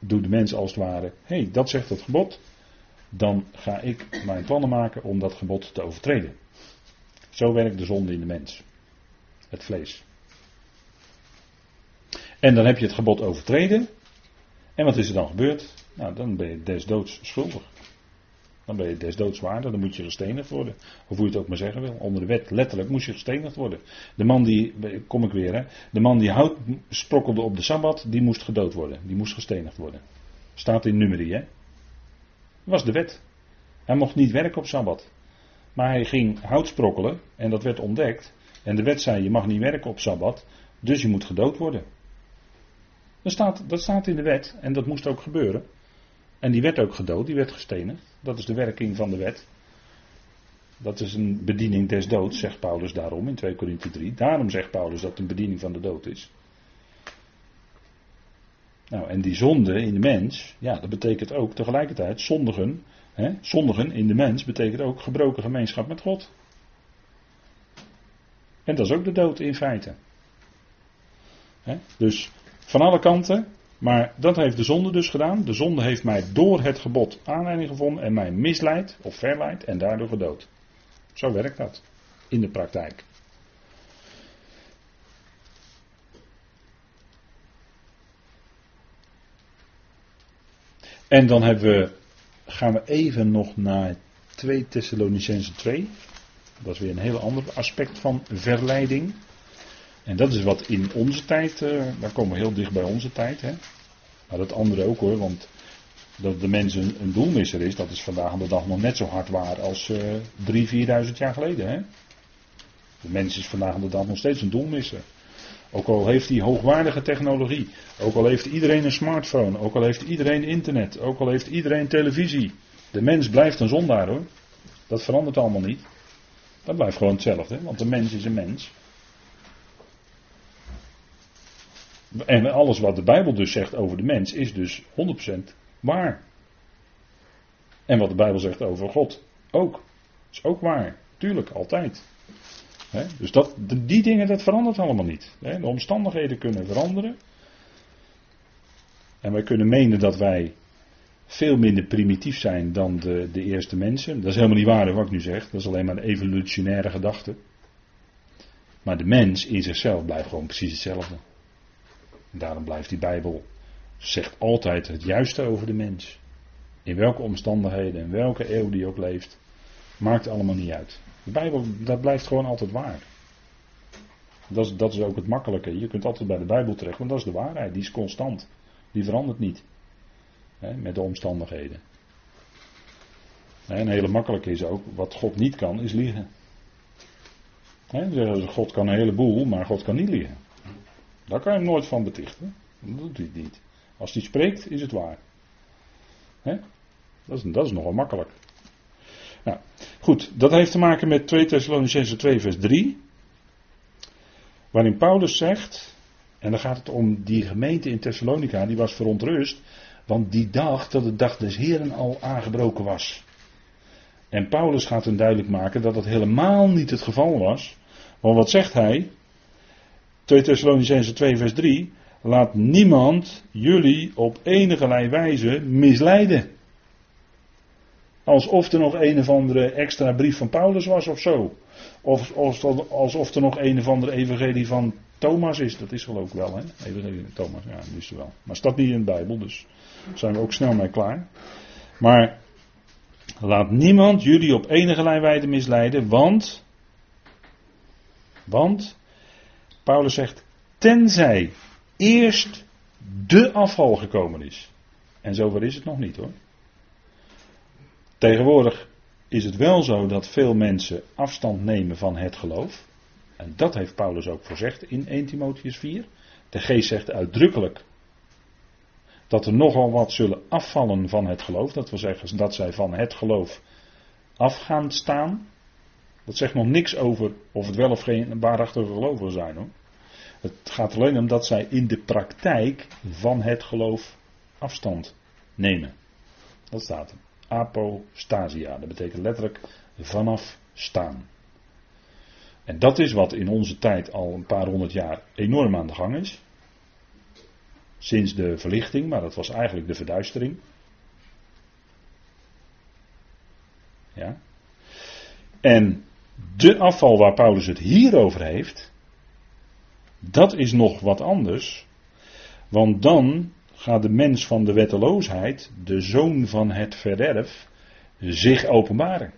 doet de mens als het ware, hé, hey, dat zegt het gebod, dan ga ik mijn plannen maken om dat gebod te overtreden. Zo werkt de zonde in de mens. Het vlees. En dan heb je het gebod overtreden. En wat is er dan gebeurd? Nou, dan ben je des doods schuldig. Dan ben je des doods waardig, dan moet je gestenigd worden. Of hoe je het ook maar zeggen wil. Onder de wet, letterlijk, moest je gestenigd worden. De man die, kom ik weer hè, de man die hout sprokkelde op de Sabbat, die moest gedood worden. Die moest gestenigd worden. Staat in nummerie hè. Dat was de wet. Hij mocht niet werken op Sabbat. Maar hij ging hout sprokkelen en dat werd ontdekt. En de wet zei, je mag niet werken op Sabbat, dus je moet gedood worden. Staat, dat staat in de wet en dat moest ook gebeuren. En die werd ook gedood, die werd gestenigd. Dat is de werking van de wet. Dat is een bediening des doods, zegt Paulus daarom in 2 Korinthe 3. Daarom zegt Paulus dat het een bediening van de dood is. Nou, en die zonde in de mens, ja, dat betekent ook tegelijkertijd zondigen. Hè, zondigen in de mens betekent ook gebroken gemeenschap met God. En dat is ook de dood in feite. Hè, dus van alle kanten maar dat heeft de zonde dus gedaan. De zonde heeft mij door het gebod aanleiding gevonden en mij misleid of verleid en daardoor gedood. Zo werkt dat in de praktijk. En dan hebben we, gaan we even nog naar 2 Thessalonicense 2. Dat is weer een heel ander aspect van verleiding. En dat is wat in onze tijd, daar komen we heel dicht bij onze tijd. Hè. Maar dat andere ook hoor, want dat de mens een, doelmisser is, dat is vandaag aan de dag nog net zo hard waar als uh, drie, vierduizend jaar geleden. Hè. De mens is vandaag aan de dag nog steeds een doelmisser. Ook al heeft hij hoogwaardige technologie, ook al heeft iedereen een smartphone, ook al heeft iedereen internet, ook al heeft iedereen televisie. De mens blijft een zondaar hoor. Dat verandert allemaal niet. Dat blijft gewoon hetzelfde, want de mens is een mens. En alles wat de Bijbel dus zegt over de mens is dus 100% waar. En wat de Bijbel zegt over God ook. Is ook waar. Tuurlijk, altijd. dus dat, die dingen, dat verandert allemaal niet. de omstandigheden kunnen veranderen. En wij kunnen menen dat wij veel minder primitief zijn dan de, de eerste mensen. Dat is helemaal niet waar wat ik nu zeg. Dat is alleen maar een evolutionaire gedachte. Maar de mens in zichzelf blijft gewoon precies hetzelfde. Daarom blijft die Bijbel, zegt altijd het juiste over de mens. In welke omstandigheden, in welke eeuw die ook leeft, maakt allemaal niet uit. De Bijbel, dat blijft gewoon altijd waar. Dat is, dat is ook het makkelijke. Je kunt altijd bij de Bijbel terecht, want dat is de waarheid. Die is constant. Die verandert niet. Met de omstandigheden. En hele makkelijke is ook, wat God niet kan, is liegen. Hè, God kan een heleboel, maar God kan niet liegen. Daar kan je hem nooit van betichten. Dat doet hij niet. Als hij spreekt, is het waar. Dat, is, dat is nogal makkelijk. Nou, goed, dat heeft te maken met 2 Thessalonicense 2 vers 3. Waarin Paulus zegt, en dan gaat het om die gemeente in Thessalonica, die was verontrust, want die dacht dat de dag des Heren al aangebroken was. En Paulus gaat hem duidelijk maken dat dat helemaal niet het geval was. Want wat zegt hij? 2 Thessalonicense 2 vers 3. Laat niemand jullie op enige wijze misleiden. Alsof er nog een of andere extra brief van Paulus was of zo. Of alsof er nog een of andere evangelie van Thomas is. Dat is geloof ik wel, hè? Evangelie van Thomas, ja, dat is er wel. Maar staat niet in de Bijbel, dus zijn we ook snel mee klaar. Maar laat niemand jullie op enige wijze misleiden, want. Want Paulus zegt, tenzij eerst de afval gekomen is. En zover is het nog niet hoor. Tegenwoordig is het wel zo dat veel mensen afstand nemen van het geloof. En dat heeft Paulus ook voorzegd in 1 Timotheus 4. De geest zegt uitdrukkelijk dat er nogal wat zullen afvallen van het geloof. Dat wil zeggen dat zij van het geloof af gaan staan. Dat zegt nog niks over of het wel of geen waarachtige gelovigen zijn hoor. Het gaat alleen om dat zij in de praktijk van het geloof afstand nemen. Dat staat er. Apostasia. Dat betekent letterlijk vanaf staan. En dat is wat in onze tijd al een paar honderd jaar enorm aan de gang is. Sinds de verlichting, maar dat was eigenlijk de verduistering. Ja. En de afval waar Paulus het hier over heeft, dat is nog wat anders. Want dan gaat de mens van de wetteloosheid, de zoon van het verderf, zich openbaren.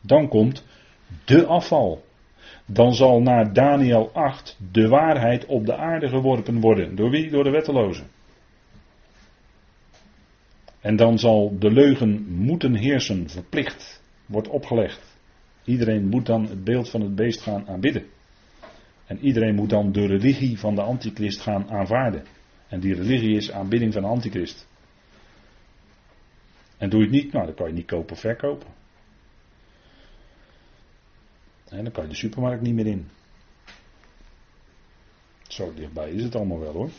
Dan komt de afval. Dan zal naar Daniel 8 de waarheid op de aarde geworpen worden. Door wie? Door de wettelozen. En dan zal de leugen moeten heersen, verplicht, wordt opgelegd. Iedereen moet dan het beeld van het beest gaan aanbidden. En iedereen moet dan de religie van de antichrist gaan aanvaarden. En die religie is aanbidding van de antichrist. En doe je het niet, nou dan kan je niet kopen of verkopen. En dan kan je de supermarkt niet meer in. Zo dichtbij is het allemaal wel hoor.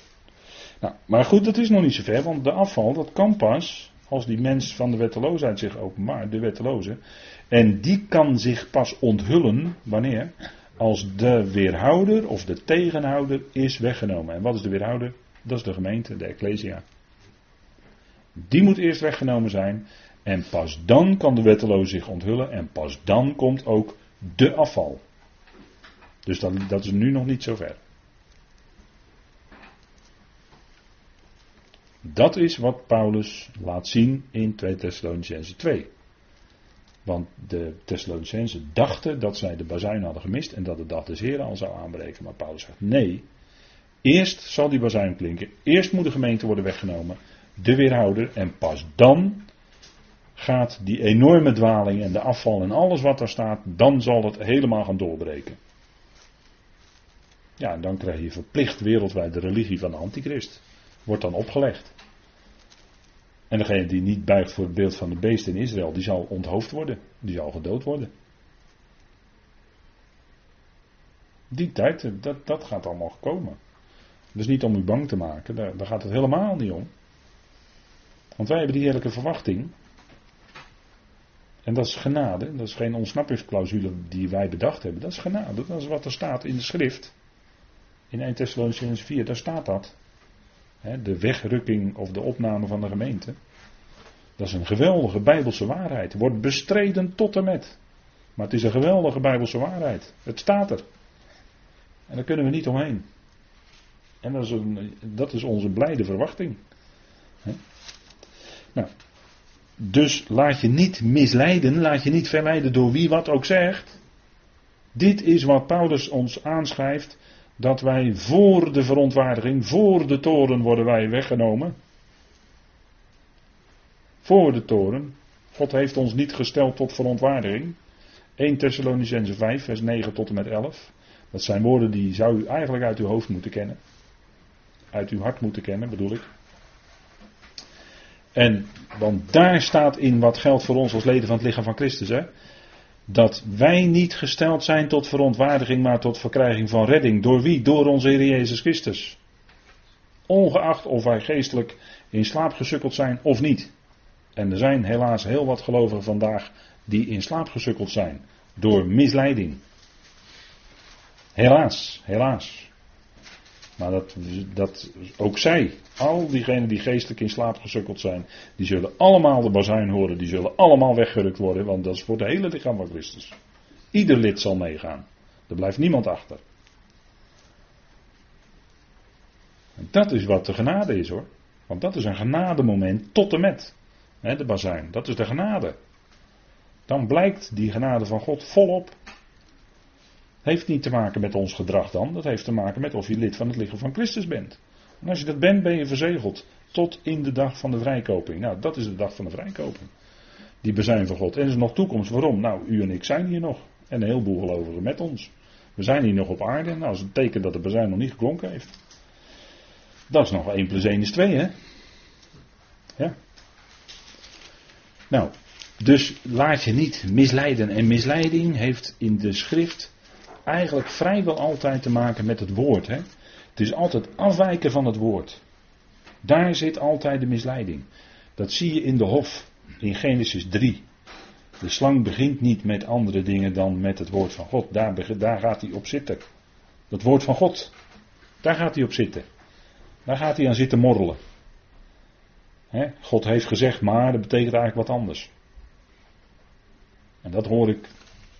Nou, maar goed, dat is nog niet zo ver, want de afval, dat kan pas als die mens van de wetteloosheid zich openbaart, de wetteloze. En die kan zich pas onthullen, wanneer? Als de weerhouder of de tegenhouder is weggenomen. En wat is de weerhouder? Dat is de gemeente, de Ecclesia. Die moet eerst weggenomen zijn. En pas dan kan de wetteloze zich onthullen. En pas dan komt ook de afval. Dus dat, dat is nu nog niet zover. Dat is wat Paulus laat zien in 2 Thessalonicense 2. Want de Thessalonicensen dachten dat zij de bazuin hadden gemist en dat de dag des Heren al zou aanbreken. Maar Paulus zegt nee. Eerst zal die bazuin klinken. Eerst moet de gemeente worden weggenomen. De weerhouder. En pas dan gaat die enorme dwaling en de afval en alles wat daar staat. Dan zal het helemaal gaan doorbreken. Ja, en dan krijg je verplicht wereldwijd de religie van de antichrist. Wordt dan opgelegd. En degene die niet buigt voor het beeld van de beest in Israël, die zal onthoofd worden. Die zal gedood worden. Die tijd, dat, dat gaat allemaal komen. Dus niet om u bang te maken, daar, daar gaat het helemaal niet om. Want wij hebben die heerlijke verwachting. En dat is genade, dat is geen ontsnappingsclausule die wij bedacht hebben. Dat is genade, dat is wat er staat in de schrift. In 1 Thessalonians 4, daar staat dat de wegrukking of de opname van de gemeente. Dat is een geweldige bijbelse waarheid. Wordt bestreden tot en met. Maar het is een geweldige bijbelse waarheid. Het staat er. En daar kunnen we niet omheen. En dat is, een, dat is onze blijde verwachting. Nou, dus laat je niet misleiden, laat je niet verleiden door wie wat ook zegt. Dit is wat Paulus ons aanschrijft dat wij voor de verontwaardiging, voor de toren worden wij weggenomen. Voor de toren. God heeft ons niet gesteld tot verontwaardiging. 1 Thessalonicense 5, vers 9 tot en met 11. Dat zijn woorden die zou u eigenlijk uit uw hoofd moeten kennen. Uit uw hart moeten kennen, bedoel ik. En, want daar staat in wat geldt voor ons als leden van het lichaam van Christus. Hè? Dat wij niet gesteld zijn tot verontwaardiging, maar tot verkrijging van redding. Door wie? Door onze Heer Jezus Christus. Ongeacht of wij geestelijk in slaap gesukkeld zijn of niet. En er zijn helaas heel wat gelovigen vandaag die in slaap gesukkeld zijn. Door misleiding. Helaas, helaas. Maar dat, dat ook zij, al diegenen die geestelijk in slaap gesukkeld zijn, die zullen allemaal de bazuin horen, die zullen allemaal weggerukt worden, want dat is voor het hele lichaam van Christus. Ieder lid zal meegaan. Er blijft niemand achter. En dat is wat de genade is hoor. Want dat is een genademoment tot en met. de bazuin, dat is de genade. Dan blijkt die genade van God volop heeft niet te maken met ons gedrag dan, dat heeft te maken met of je lid van het lichaam van Christus bent. En als je dat bent, ben je verzegeld tot in de dag van de vrijkoping. Nou, dat is de dag van de vrijkoping. Die bezuin van God. En er is nog toekomst. Waarom? Nou, u en ik zijn hier nog. En een heleboel gelovigen met ons. We zijn hier nog op aarde. Nou, dat is een teken dat de bezuin nog niet geklonken heeft. Dat is nog 1 plus 1 is 2, hè? Ja. Nou, dus laat je niet misleiden. En misleiding heeft in de schrift eigenlijk vrijwel altijd te maken met het woord. Hè? Het is altijd afwijken van het woord. Daar zit altijd de misleiding. Dat zie je in de hof, in Genesis 3. De slang begint niet met andere dingen dan met het woord van God. Daar, daar gaat hij op zitten. Dat woord van God. Daar gaat hij op zitten. Daar gaat hij aan zitten morrelen. God heeft gezegd, maar dat betekent eigenlijk wat anders. En dat hoor ik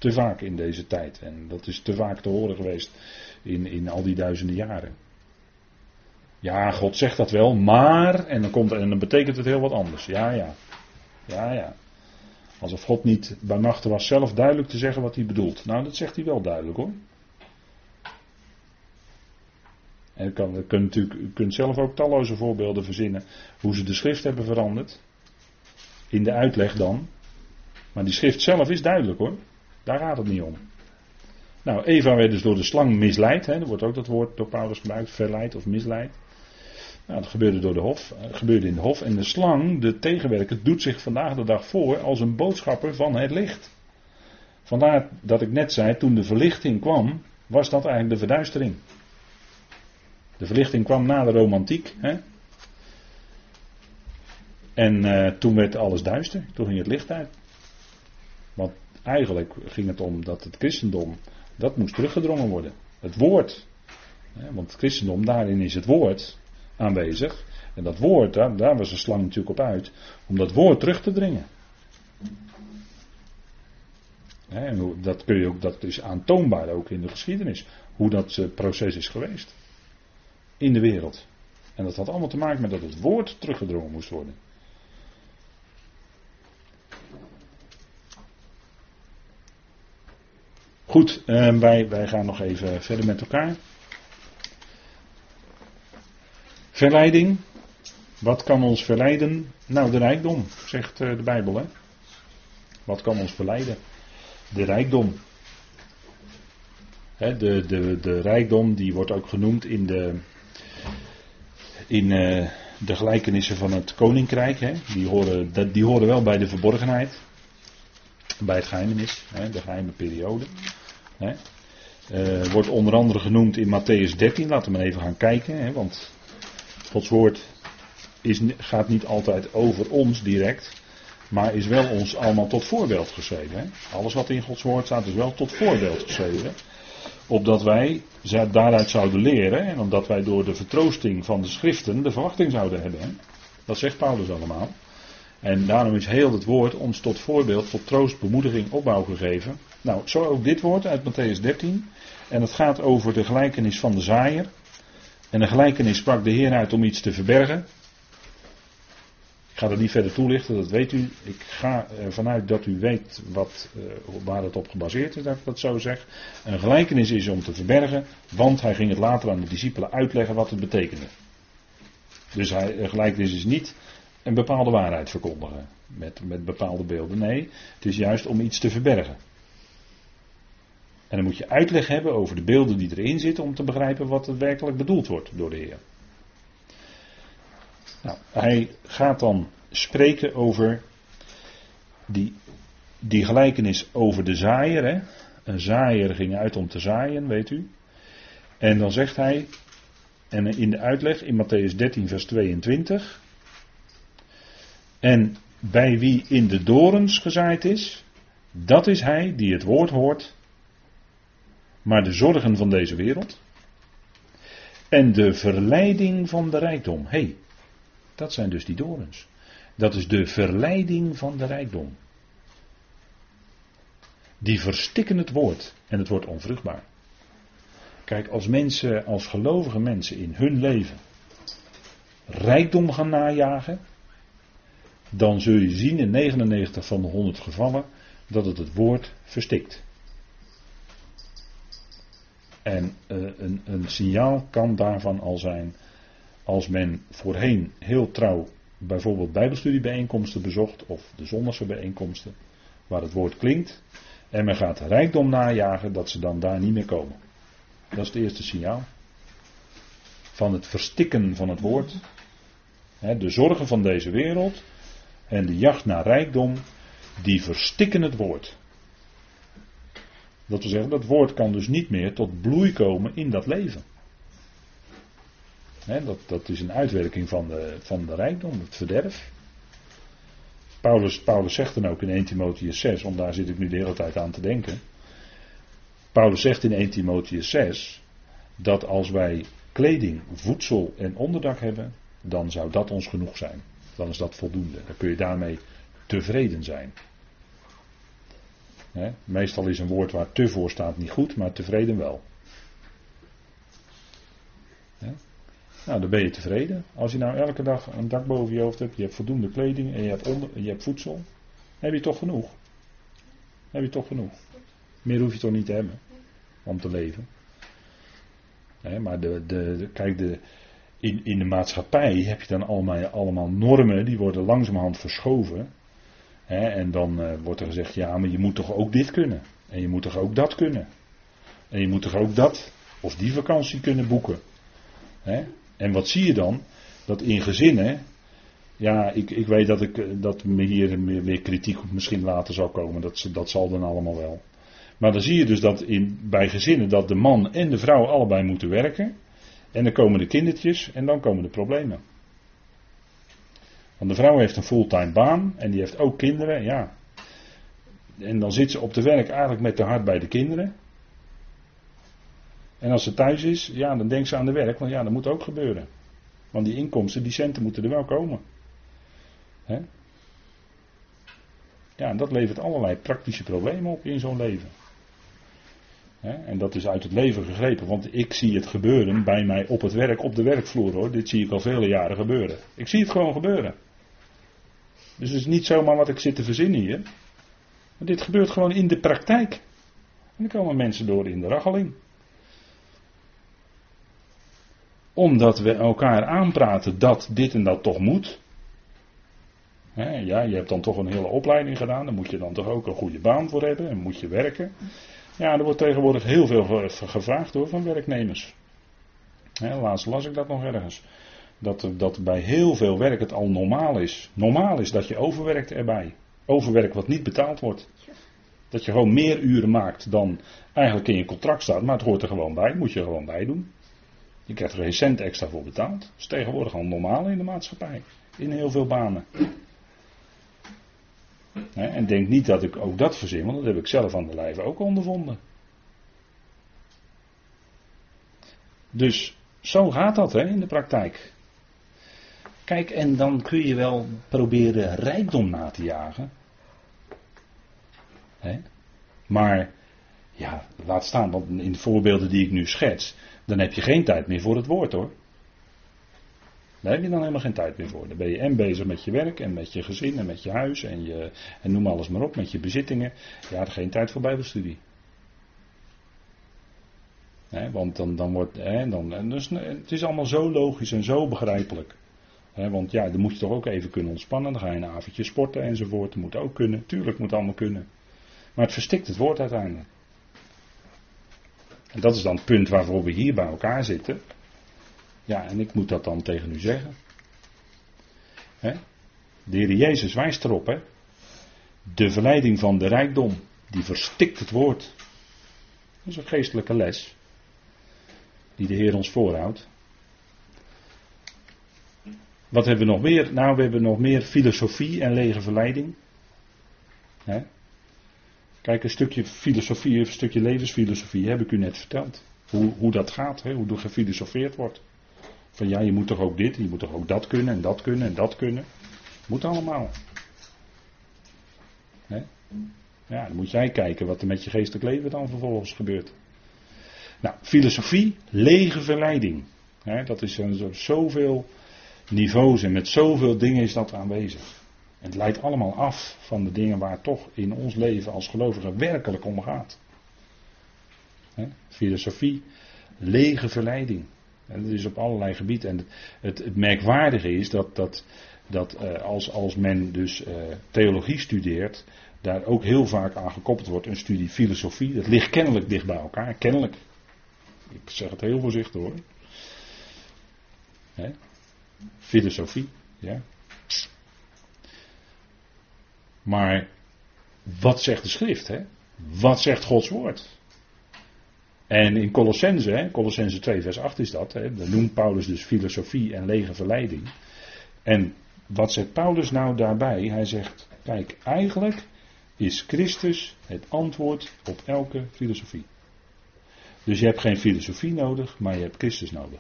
te vaak in deze tijd. En dat is te vaak te horen geweest in, in al die duizenden jaren. Ja, God zegt dat wel, maar. En dan, komt, en dan betekent het heel wat anders. Ja, ja. Ja, ja. Alsof God niet bij machten was zelf duidelijk te zeggen wat hij bedoelt. Nou, dat zegt hij wel duidelijk hoor. En kan, kunt, natuurlijk, u kunt zelf ook talloze voorbeelden verzinnen hoe ze de schrift hebben veranderd. In de uitleg dan. Maar die schrift zelf is duidelijk hoor. Daar gaat het niet om. Nou, Eva werd dus door de slang misleid. Hè. Er wordt ook dat woord door Paulus gebruikt, verleid of misleid. Nou, dat gebeurde, door de hof, eh, gebeurde in de hof. En de slang, de tegenwerker, doet zich vandaag de dag voor als een boodschapper van het licht. Vandaar dat ik net zei, toen de verlichting kwam, was dat eigenlijk de verduistering. De verlichting kwam na de romantiek. Hè? En uh, toen werd alles duister, toen ging het licht uit. Want eigenlijk ging het om dat het christendom, dat moest teruggedrongen worden. Het woord. Want het christendom, daarin is het woord aanwezig. En dat woord, daar, was de slang natuurlijk op uit, om dat woord terug te dringen. En dat, kun je ook, dat is aantoonbaar ook in de geschiedenis, hoe dat eh, proces is geweest in de wereld. En dat had allemaal te maken met dat het woord teruggedrongen moest worden. Goed, eh, wij, wij gaan nog even verder met elkaar. Verleiding. Wat kan ons verleiden? Nou, de rijkdom, zegt eh, de Bijbel. Hè? Wat kan ons verleiden? De rijkdom. Hè, de, de, de rijkdom die wordt ook genoemd in de, in uh, de gelijkenissen van het koninkrijk. Hè, die, horen, die horen wel bij de verborgenheid. Bij het geheimenis, hè, de geheime periode. Hè. Uh, wordt onder andere genoemd in Matthäus 13. Laten we even gaan kijken. Hè, want Gods woord is, gaat niet altijd over ons direct. Maar is wel ons allemaal tot voorbeeld geschreven. Hè. Alles wat in Gods woord staat is wel tot voorbeeld geschreven opdat wij daaruit zouden leren en omdat wij door de vertroosting van de schriften de verwachting zouden hebben. Dat zegt Paulus allemaal. En daarom is heel het woord ons tot voorbeeld, tot troost, bemoediging, opbouw gegeven. Nou, zo ook dit woord uit Matthäus 13. En het gaat over de gelijkenis van de zaaier. En de gelijkenis sprak de Heer uit om iets te verbergen ga dat niet verder toelichten, dat weet u. Ik ga ervan uit dat u weet wat, uh, waar het op gebaseerd is, dat ik dat zo zeg. Een gelijkenis is om te verbergen, want hij ging het later aan de discipelen uitleggen wat het betekende. Dus hij, een gelijkenis is niet een bepaalde waarheid verkondigen met, met bepaalde beelden. Nee, het is juist om iets te verbergen. En dan moet je uitleg hebben over de beelden die erin zitten om te begrijpen wat er werkelijk bedoeld wordt door de Heer. Nou, hij gaat dan spreken over die, die gelijkenis over de zaaier. Hè? Een zaaier ging uit om te zaaien, weet u. En dan zegt hij, en in de uitleg in Matthäus 13, vers 22. En bij wie in de dorens gezaaid is, dat is hij die het woord hoort, maar de zorgen van deze wereld en de verleiding van de rijkdom. Hé, hey, dat zijn dus die dorens. Dat is de verleiding van de rijkdom. Die verstikken het woord en het wordt onvruchtbaar. Kijk, als mensen, als gelovige mensen in hun leven rijkdom gaan najagen, dan zul je zien in 99 van de 100 gevallen dat het het woord verstikt. En uh, een, een signaal kan daarvan al zijn als men voorheen heel trouw bijvoorbeeld bijbelstudiebijeenkomsten bezocht of de zondagse bijeenkomsten waar het woord klinkt en men gaat rijkdom najagen dat ze dan daar niet meer komen. Dat is het eerste signaal van het verstikken van het woord. De zorgen van deze wereld en de jacht naar rijkdom, die verstikken het woord. Dat wil zeggen, dat woord kan dus niet meer tot bloei komen in dat leven dat, dat is een uitwerking van de, van de rijkdom, het verderf. Paulus, Paulus zegt dan ook in 1 Timotheus 6, want daar zit ik nu de hele tijd aan te denken. Paulus zegt in 1 Timotheus 6 dat als wij kleding, voedsel en onderdak hebben, dan zou dat ons genoeg zijn. Dan is dat voldoende. Dan kun je daarmee tevreden zijn. Meestal is een woord waar te voor staat niet goed, maar tevreden wel. Nou, dan ben je tevreden. Als je nou elke dag een dak boven je hoofd hebt, je hebt voldoende kleding en je hebt, onder, je hebt voedsel, heb je toch genoeg. Heb je toch genoeg. Meer hoef je toch niet te hebben om te leven. maar de, de, kijk, de, in, in de maatschappij heb je dan allemaal, allemaal normen die worden langzamerhand verschoven. En dan uh, wordt er gezegd, ja, maar je moet toch ook dit kunnen. En je moet toch ook dat kunnen. En je moet toch ook dat of die vakantie kunnen boeken. En wat zie je dan? Dat in gezinnen, ja, ik, ik weet dat, ik, eh, dat me hier meer kritiek misschien later zal komen, dat, dat zal dan allemaal wel. Maar dan zie je dus dat in, bij gezinnen dat de man en de vrouw allebei moeten werken. En dan komen de kindertjes en dan komen de problemen. Want de vrouw heeft een fulltime baan en die heeft ook kinderen, ja. En dan zit ze op de werk eigenlijk met de hart bij de kinderen. En als ze thuis is, ja, dan denkt ze aan de werk, want ja, dat moet ook gebeuren. Want die inkomsten, die centen moeten er wel komen. He? Ja, en dat levert allerlei praktische problemen op in zo'n leven. En dat is uit het leven gegrepen, want ik zie het gebeuren bij mij op het werk, op de werkvloer hoor. Dit zie ik al vele jaren gebeuren. Ik zie het gewoon gebeuren. Dus het is niet zomaar wat ik zit te verzinnen hier. Maar dit gebeurt gewoon in de praktijk. En dan komen mensen door in de rachteling. Omdat we elkaar aanpraten dat dit en dat toch moet. ja, je hebt dan toch een hele opleiding gedaan, daar moet je dan toch ook een goede baan voor hebben en moet je werken. Ja, er wordt tegenwoordig heel veel gevraagd hoor van werknemers. laatst las ik dat nog ergens. Dat, dat bij heel veel werk het al normaal is. Normaal is dat je overwerkt erbij. Overwerk wat niet betaald wordt. Dat je gewoon meer uren maakt dan eigenlijk in je contract staat, maar het hoort er gewoon bij, moet je gewoon bij doen. Je krijgt er geen cent extra voor betaald. Dat is tegenwoordig al normaal in de maatschappij. In heel veel banen. En denk niet dat ik ook dat verzin, want dat heb ik zelf aan de lijve ook ondervonden. Dus zo gaat dat hè, in de praktijk. Kijk, en dan kun je wel proberen rijkdom na te jagen. Hè? Maar, ja, laat staan, want in de voorbeelden die ik nu schets, dan heb je geen tijd meer voor het woord hoor. Daar heb je dan helemaal geen tijd meer voor. Dan ben je en bezig met je werk en met je gezin en met je huis en, je, en noem alles maar op, met je bezittingen. Je had geen tijd voor bijbelstudie. want dan, dan wordt, dan, dus, het is allemaal zo logisch en zo begrijpelijk. Want ja, dan moet je toch ook even kunnen ontspannen. Dan ga je een avondje sporten enzovoort. Dat moet ook kunnen. Tuurlijk moet allemaal kunnen. Maar het verstikt het woord uiteindelijk. En dat is dan het punt waarvoor we hier bij elkaar zitten. Ja, en ik moet dat dan tegen u zeggen. De Heer Jezus wijst erop, hè? De verleiding van de rijkdom, die verstikt het woord. Dat is een geestelijke les. Die de Heer ons voorhoudt. Wat hebben we nog meer? Nou, we hebben nog meer filosofie en lege verleiding. Kijk, een stukje filosofie, een stukje levensfilosofie heb ik u net verteld. Hoe, hoe dat gaat, hoe er gefilosofeerd wordt. Van ja, je moet toch ook dit, je moet toch ook dat kunnen en dat kunnen en dat kunnen. Moet allemaal. Ja, dan moet jij kijken wat er met je geestelijk leven dan vervolgens gebeurt. Nou, filosofie, lege verleiding. dat is zoveel niveaus en met zoveel dingen is dat aanwezig. Het leidt allemaal af van de dingen waar toch in ons leven als gelovigen werkelijk om gaat. filosofie, lege verleiding. En dat is op allerlei gebieden. En het, het, merkwaardige is dat, dat, dat uh, als, als men dus uh, theologie studeert, daar ook heel vaak aan gekoppeld wordt een studie filosofie. Dat ligt kennelijk dicht bij elkaar, kennelijk. Ik zeg het heel voorzichtig hoor. Hè? Filosofie, ja. Maar wat zegt de schrift? Hè? Wat zegt Gods woord? En in Colossense, Colossense 2 vers 8 is dat, hè, dan noemt Paulus dus filosofie en lege verleiding. En wat zegt Paulus nou daarbij? Hij zegt, Kijk, eigenlijk is Christus het antwoord op elke filosofie. Dus je hebt geen filosofie nodig, maar je hebt Christus nodig.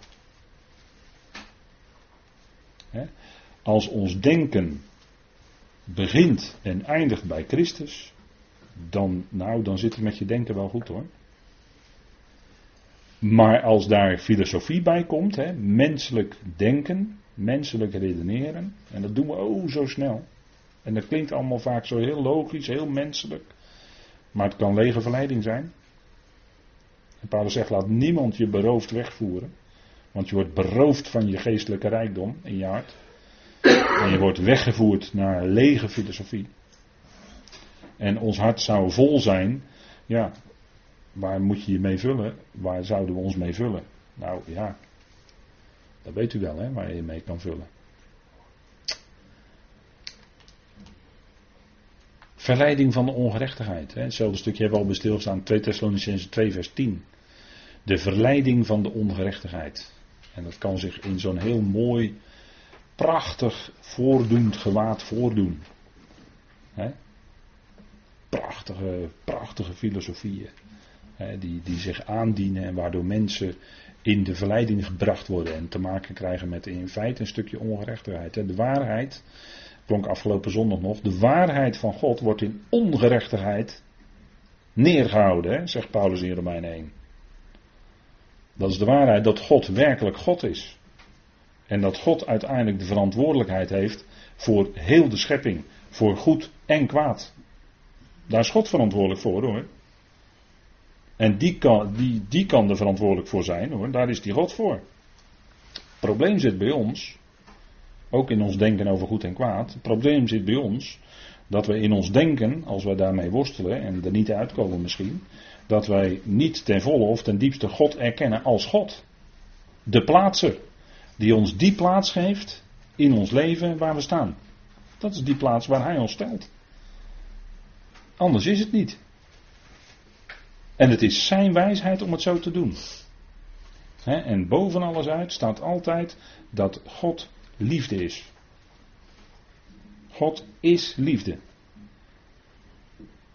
Als ons denken begint en eindigt bij Christus, dan, nou, dan zit het met je denken wel goed hoor. Maar als daar filosofie bij komt, hè, menselijk denken, menselijk redeneren, en dat doen we oh zo snel. En dat klinkt allemaal vaak zo heel logisch, heel menselijk. Maar het kan lege verleiding zijn. En Paulus zegt: laat niemand je beroofd wegvoeren. Want je wordt beroofd van je geestelijke rijkdom in je hart. En je wordt weggevoerd naar lege filosofie. En ons hart zou vol zijn. Ja, waar moet je je mee vullen? Waar zouden we ons mee vullen? Nou ja, dat weet u wel, hè, waar je je mee kan vullen. Verleiding van de ongerechtigheid. Hè. Hetzelfde stukje hebben we al bij stilstaan. 2 Thessalonicenzen 2 vers 10. De verleiding van de ongerechtigheid. En dat kan zich in zo'n heel mooi, prachtig voordoend gewaad voordoen. Prachtige, prachtige filosofieën. Die, die zich aandienen en waardoor mensen in de verleiding gebracht worden en te maken krijgen met in feite een stukje ongerechtigheid. De waarheid, klonk afgelopen zondag nog, de waarheid van God wordt in ongerechtigheid neergehouden, zegt Paulus in Romeinen 1. Dat is de waarheid dat God werkelijk God is. En dat God uiteindelijk de verantwoordelijkheid heeft voor heel de schepping, voor goed en kwaad. Daar is God verantwoordelijk voor hoor. En die kan, die, die kan er verantwoordelijk voor zijn hoor, daar is die God voor. Het probleem zit bij ons, ook in ons denken over goed en kwaad. Het probleem zit bij ons dat we in ons denken, als wij daarmee worstelen en er niet uitkomen misschien, dat wij niet ten volle of ten diepste God erkennen als God. De plaatser, die ons die plaats geeft in ons leven waar we staan. Dat is die plaats waar Hij ons stelt. Anders is het niet. En het is zijn wijsheid om het zo te doen. en boven alles uit staat altijd dat God liefde is. God is liefde.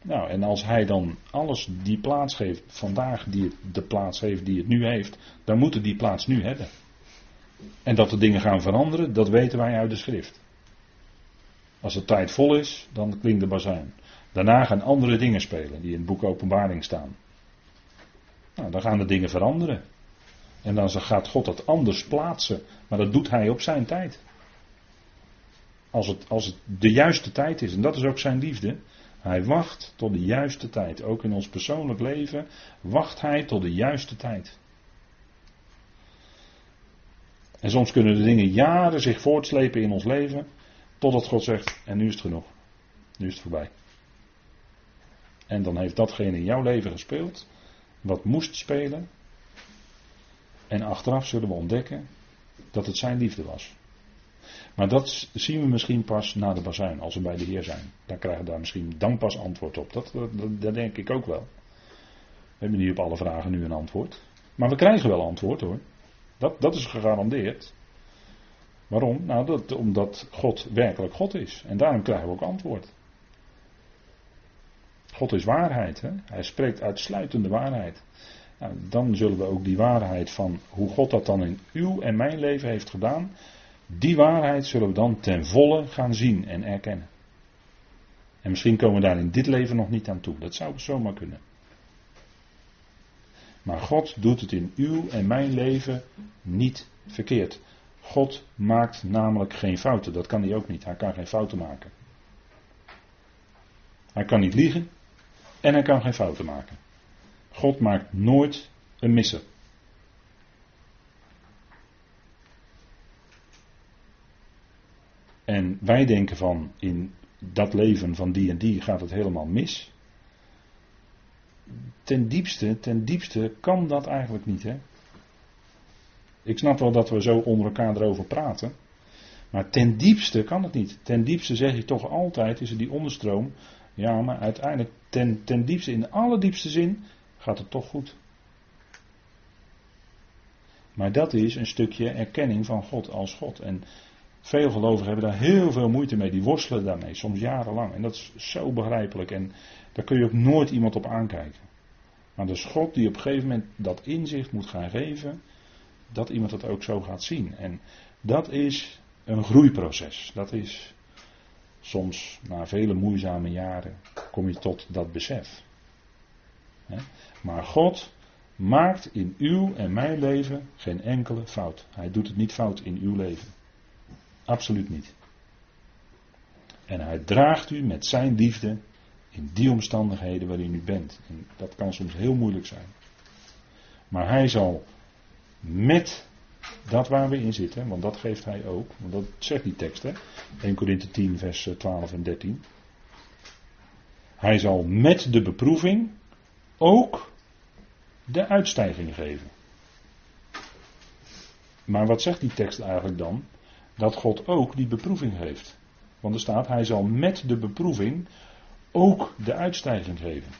Nou, en als hij dan alles die plaats geeft vandaag, die de plaats heeft die het nu heeft, dan moet het die plaats nu hebben. En dat de dingen gaan veranderen, dat weten wij uit de schrift. Als de tijd vol is, dan klinkt de bazuin. Daarna gaan andere dingen spelen die in het boek Openbaring staan. Nou, dan gaan de dingen veranderen. En dan gaat God dat anders plaatsen. Maar dat doet hij op zijn tijd. Als het, als het de juiste tijd is. En dat is ook zijn liefde. Hij wacht tot de juiste tijd. Ook in ons persoonlijk leven wacht hij tot de juiste tijd. En soms kunnen de dingen jaren zich voortslepen in ons leven. Totdat God zegt: En nu is het genoeg. Nu is het voorbij. En dan heeft datgene in jouw leven gespeeld wat moest spelen. En achteraf zullen we ontdekken dat het zijn liefde was. Maar dat zien we misschien pas na de bazuin, als we bij de Heer zijn. Dan krijgen we daar misschien dan pas antwoord op. Dat, denk ik ook wel. We hebben niet op alle vragen nu een antwoord. Maar we krijgen wel antwoord hoor. Dat, dat is gegarandeerd. Waarom? Nou, dat, omdat God werkelijk God is. En daarom krijgen we ook antwoord. God is waarheid. Hè? Hij spreekt uitsluitende waarheid. Nou, dan zullen we ook die waarheid van hoe God dat dan in uw en mijn leven heeft gedaan, die waarheid zullen we dan ten volle gaan zien en erkennen. En misschien komen we daar in dit leven nog niet aan toe. Dat zou zomaar kunnen. Maar God doet het in uw en mijn leven niet verkeerd. God maakt namelijk geen fouten. Dat kan hij ook niet. Hij kan geen fouten maken. Hij kan niet liegen. En hij kan geen fouten maken. God maakt nooit een misser. En wij denken van in dat leven van die en die gaat het helemaal mis. Ten diepste, ten diepste kan dat eigenlijk niet. Hè? Ik snap wel dat we zo onder elkaar erover praten. Maar ten diepste kan het niet. Ten diepste zeg je toch altijd, is er die onderstroom. Ja, maar uiteindelijk ten, ten diepste, in de allerdiepste zin, gaat het toch goed. Maar dat is een stukje erkenning van God als God. En Veel gelovigen hebben daar heel veel moeite mee. Die worstelen daarmee, soms jarenlang. En dat is zo begrijpelijk. En daar kun je ook nooit iemand op aankijken. Maar dus God die op een gegeven moment dat inzicht moet gaan geven. Dat iemand dat ook zo gaat zien. En dat is een groeiproces. Dat is soms na vele moeizame jaren kom je tot dat besef. Maar God maakt in uw en mijn leven geen enkele fout. Hij doet het niet fout in uw leven. Absoluut niet. En hij draagt u met zijn liefde in die omstandigheden waarin u bent. En dat kan soms heel moeilijk zijn. Maar hij zal met dat waar we in zitten, want dat geeft hij ook, want dat zegt die tekst, hè? 1 Korinthe 10, vers 12 en 13. Hij zal met de beproeving ook de uitstijging geven. Maar wat zegt die tekst eigenlijk dan? Dat God ook die beproeving heeft. Want er staat, hij zal met de beproeving ook de uitstijging geven.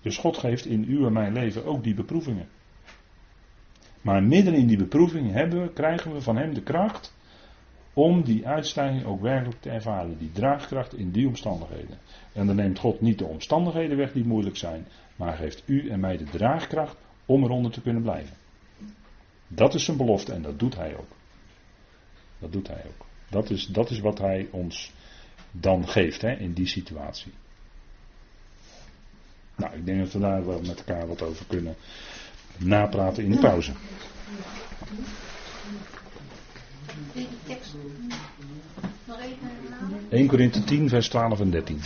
Dus God geeft in uw en mijn leven ook die beproevingen. Maar midden in die beproeving hebben krijgen we van hem de kracht om die uitstijging ook werkelijk te ervaren. Die draagkracht in die omstandigheden. En dan neemt God niet de omstandigheden weg die moeilijk zijn, maar geeft u en mij de draagkracht om eronder te kunnen blijven. Dat is zijn belofte en dat doet hij ook. Dat doet hij ook. Dat is, dat is wat hij ons dan geeft hè, in die situatie. Nou, ik denk dat we daar wel met elkaar wat over kunnen napraten in de pauze. 1 Korinthe 10, vers 12 en 13.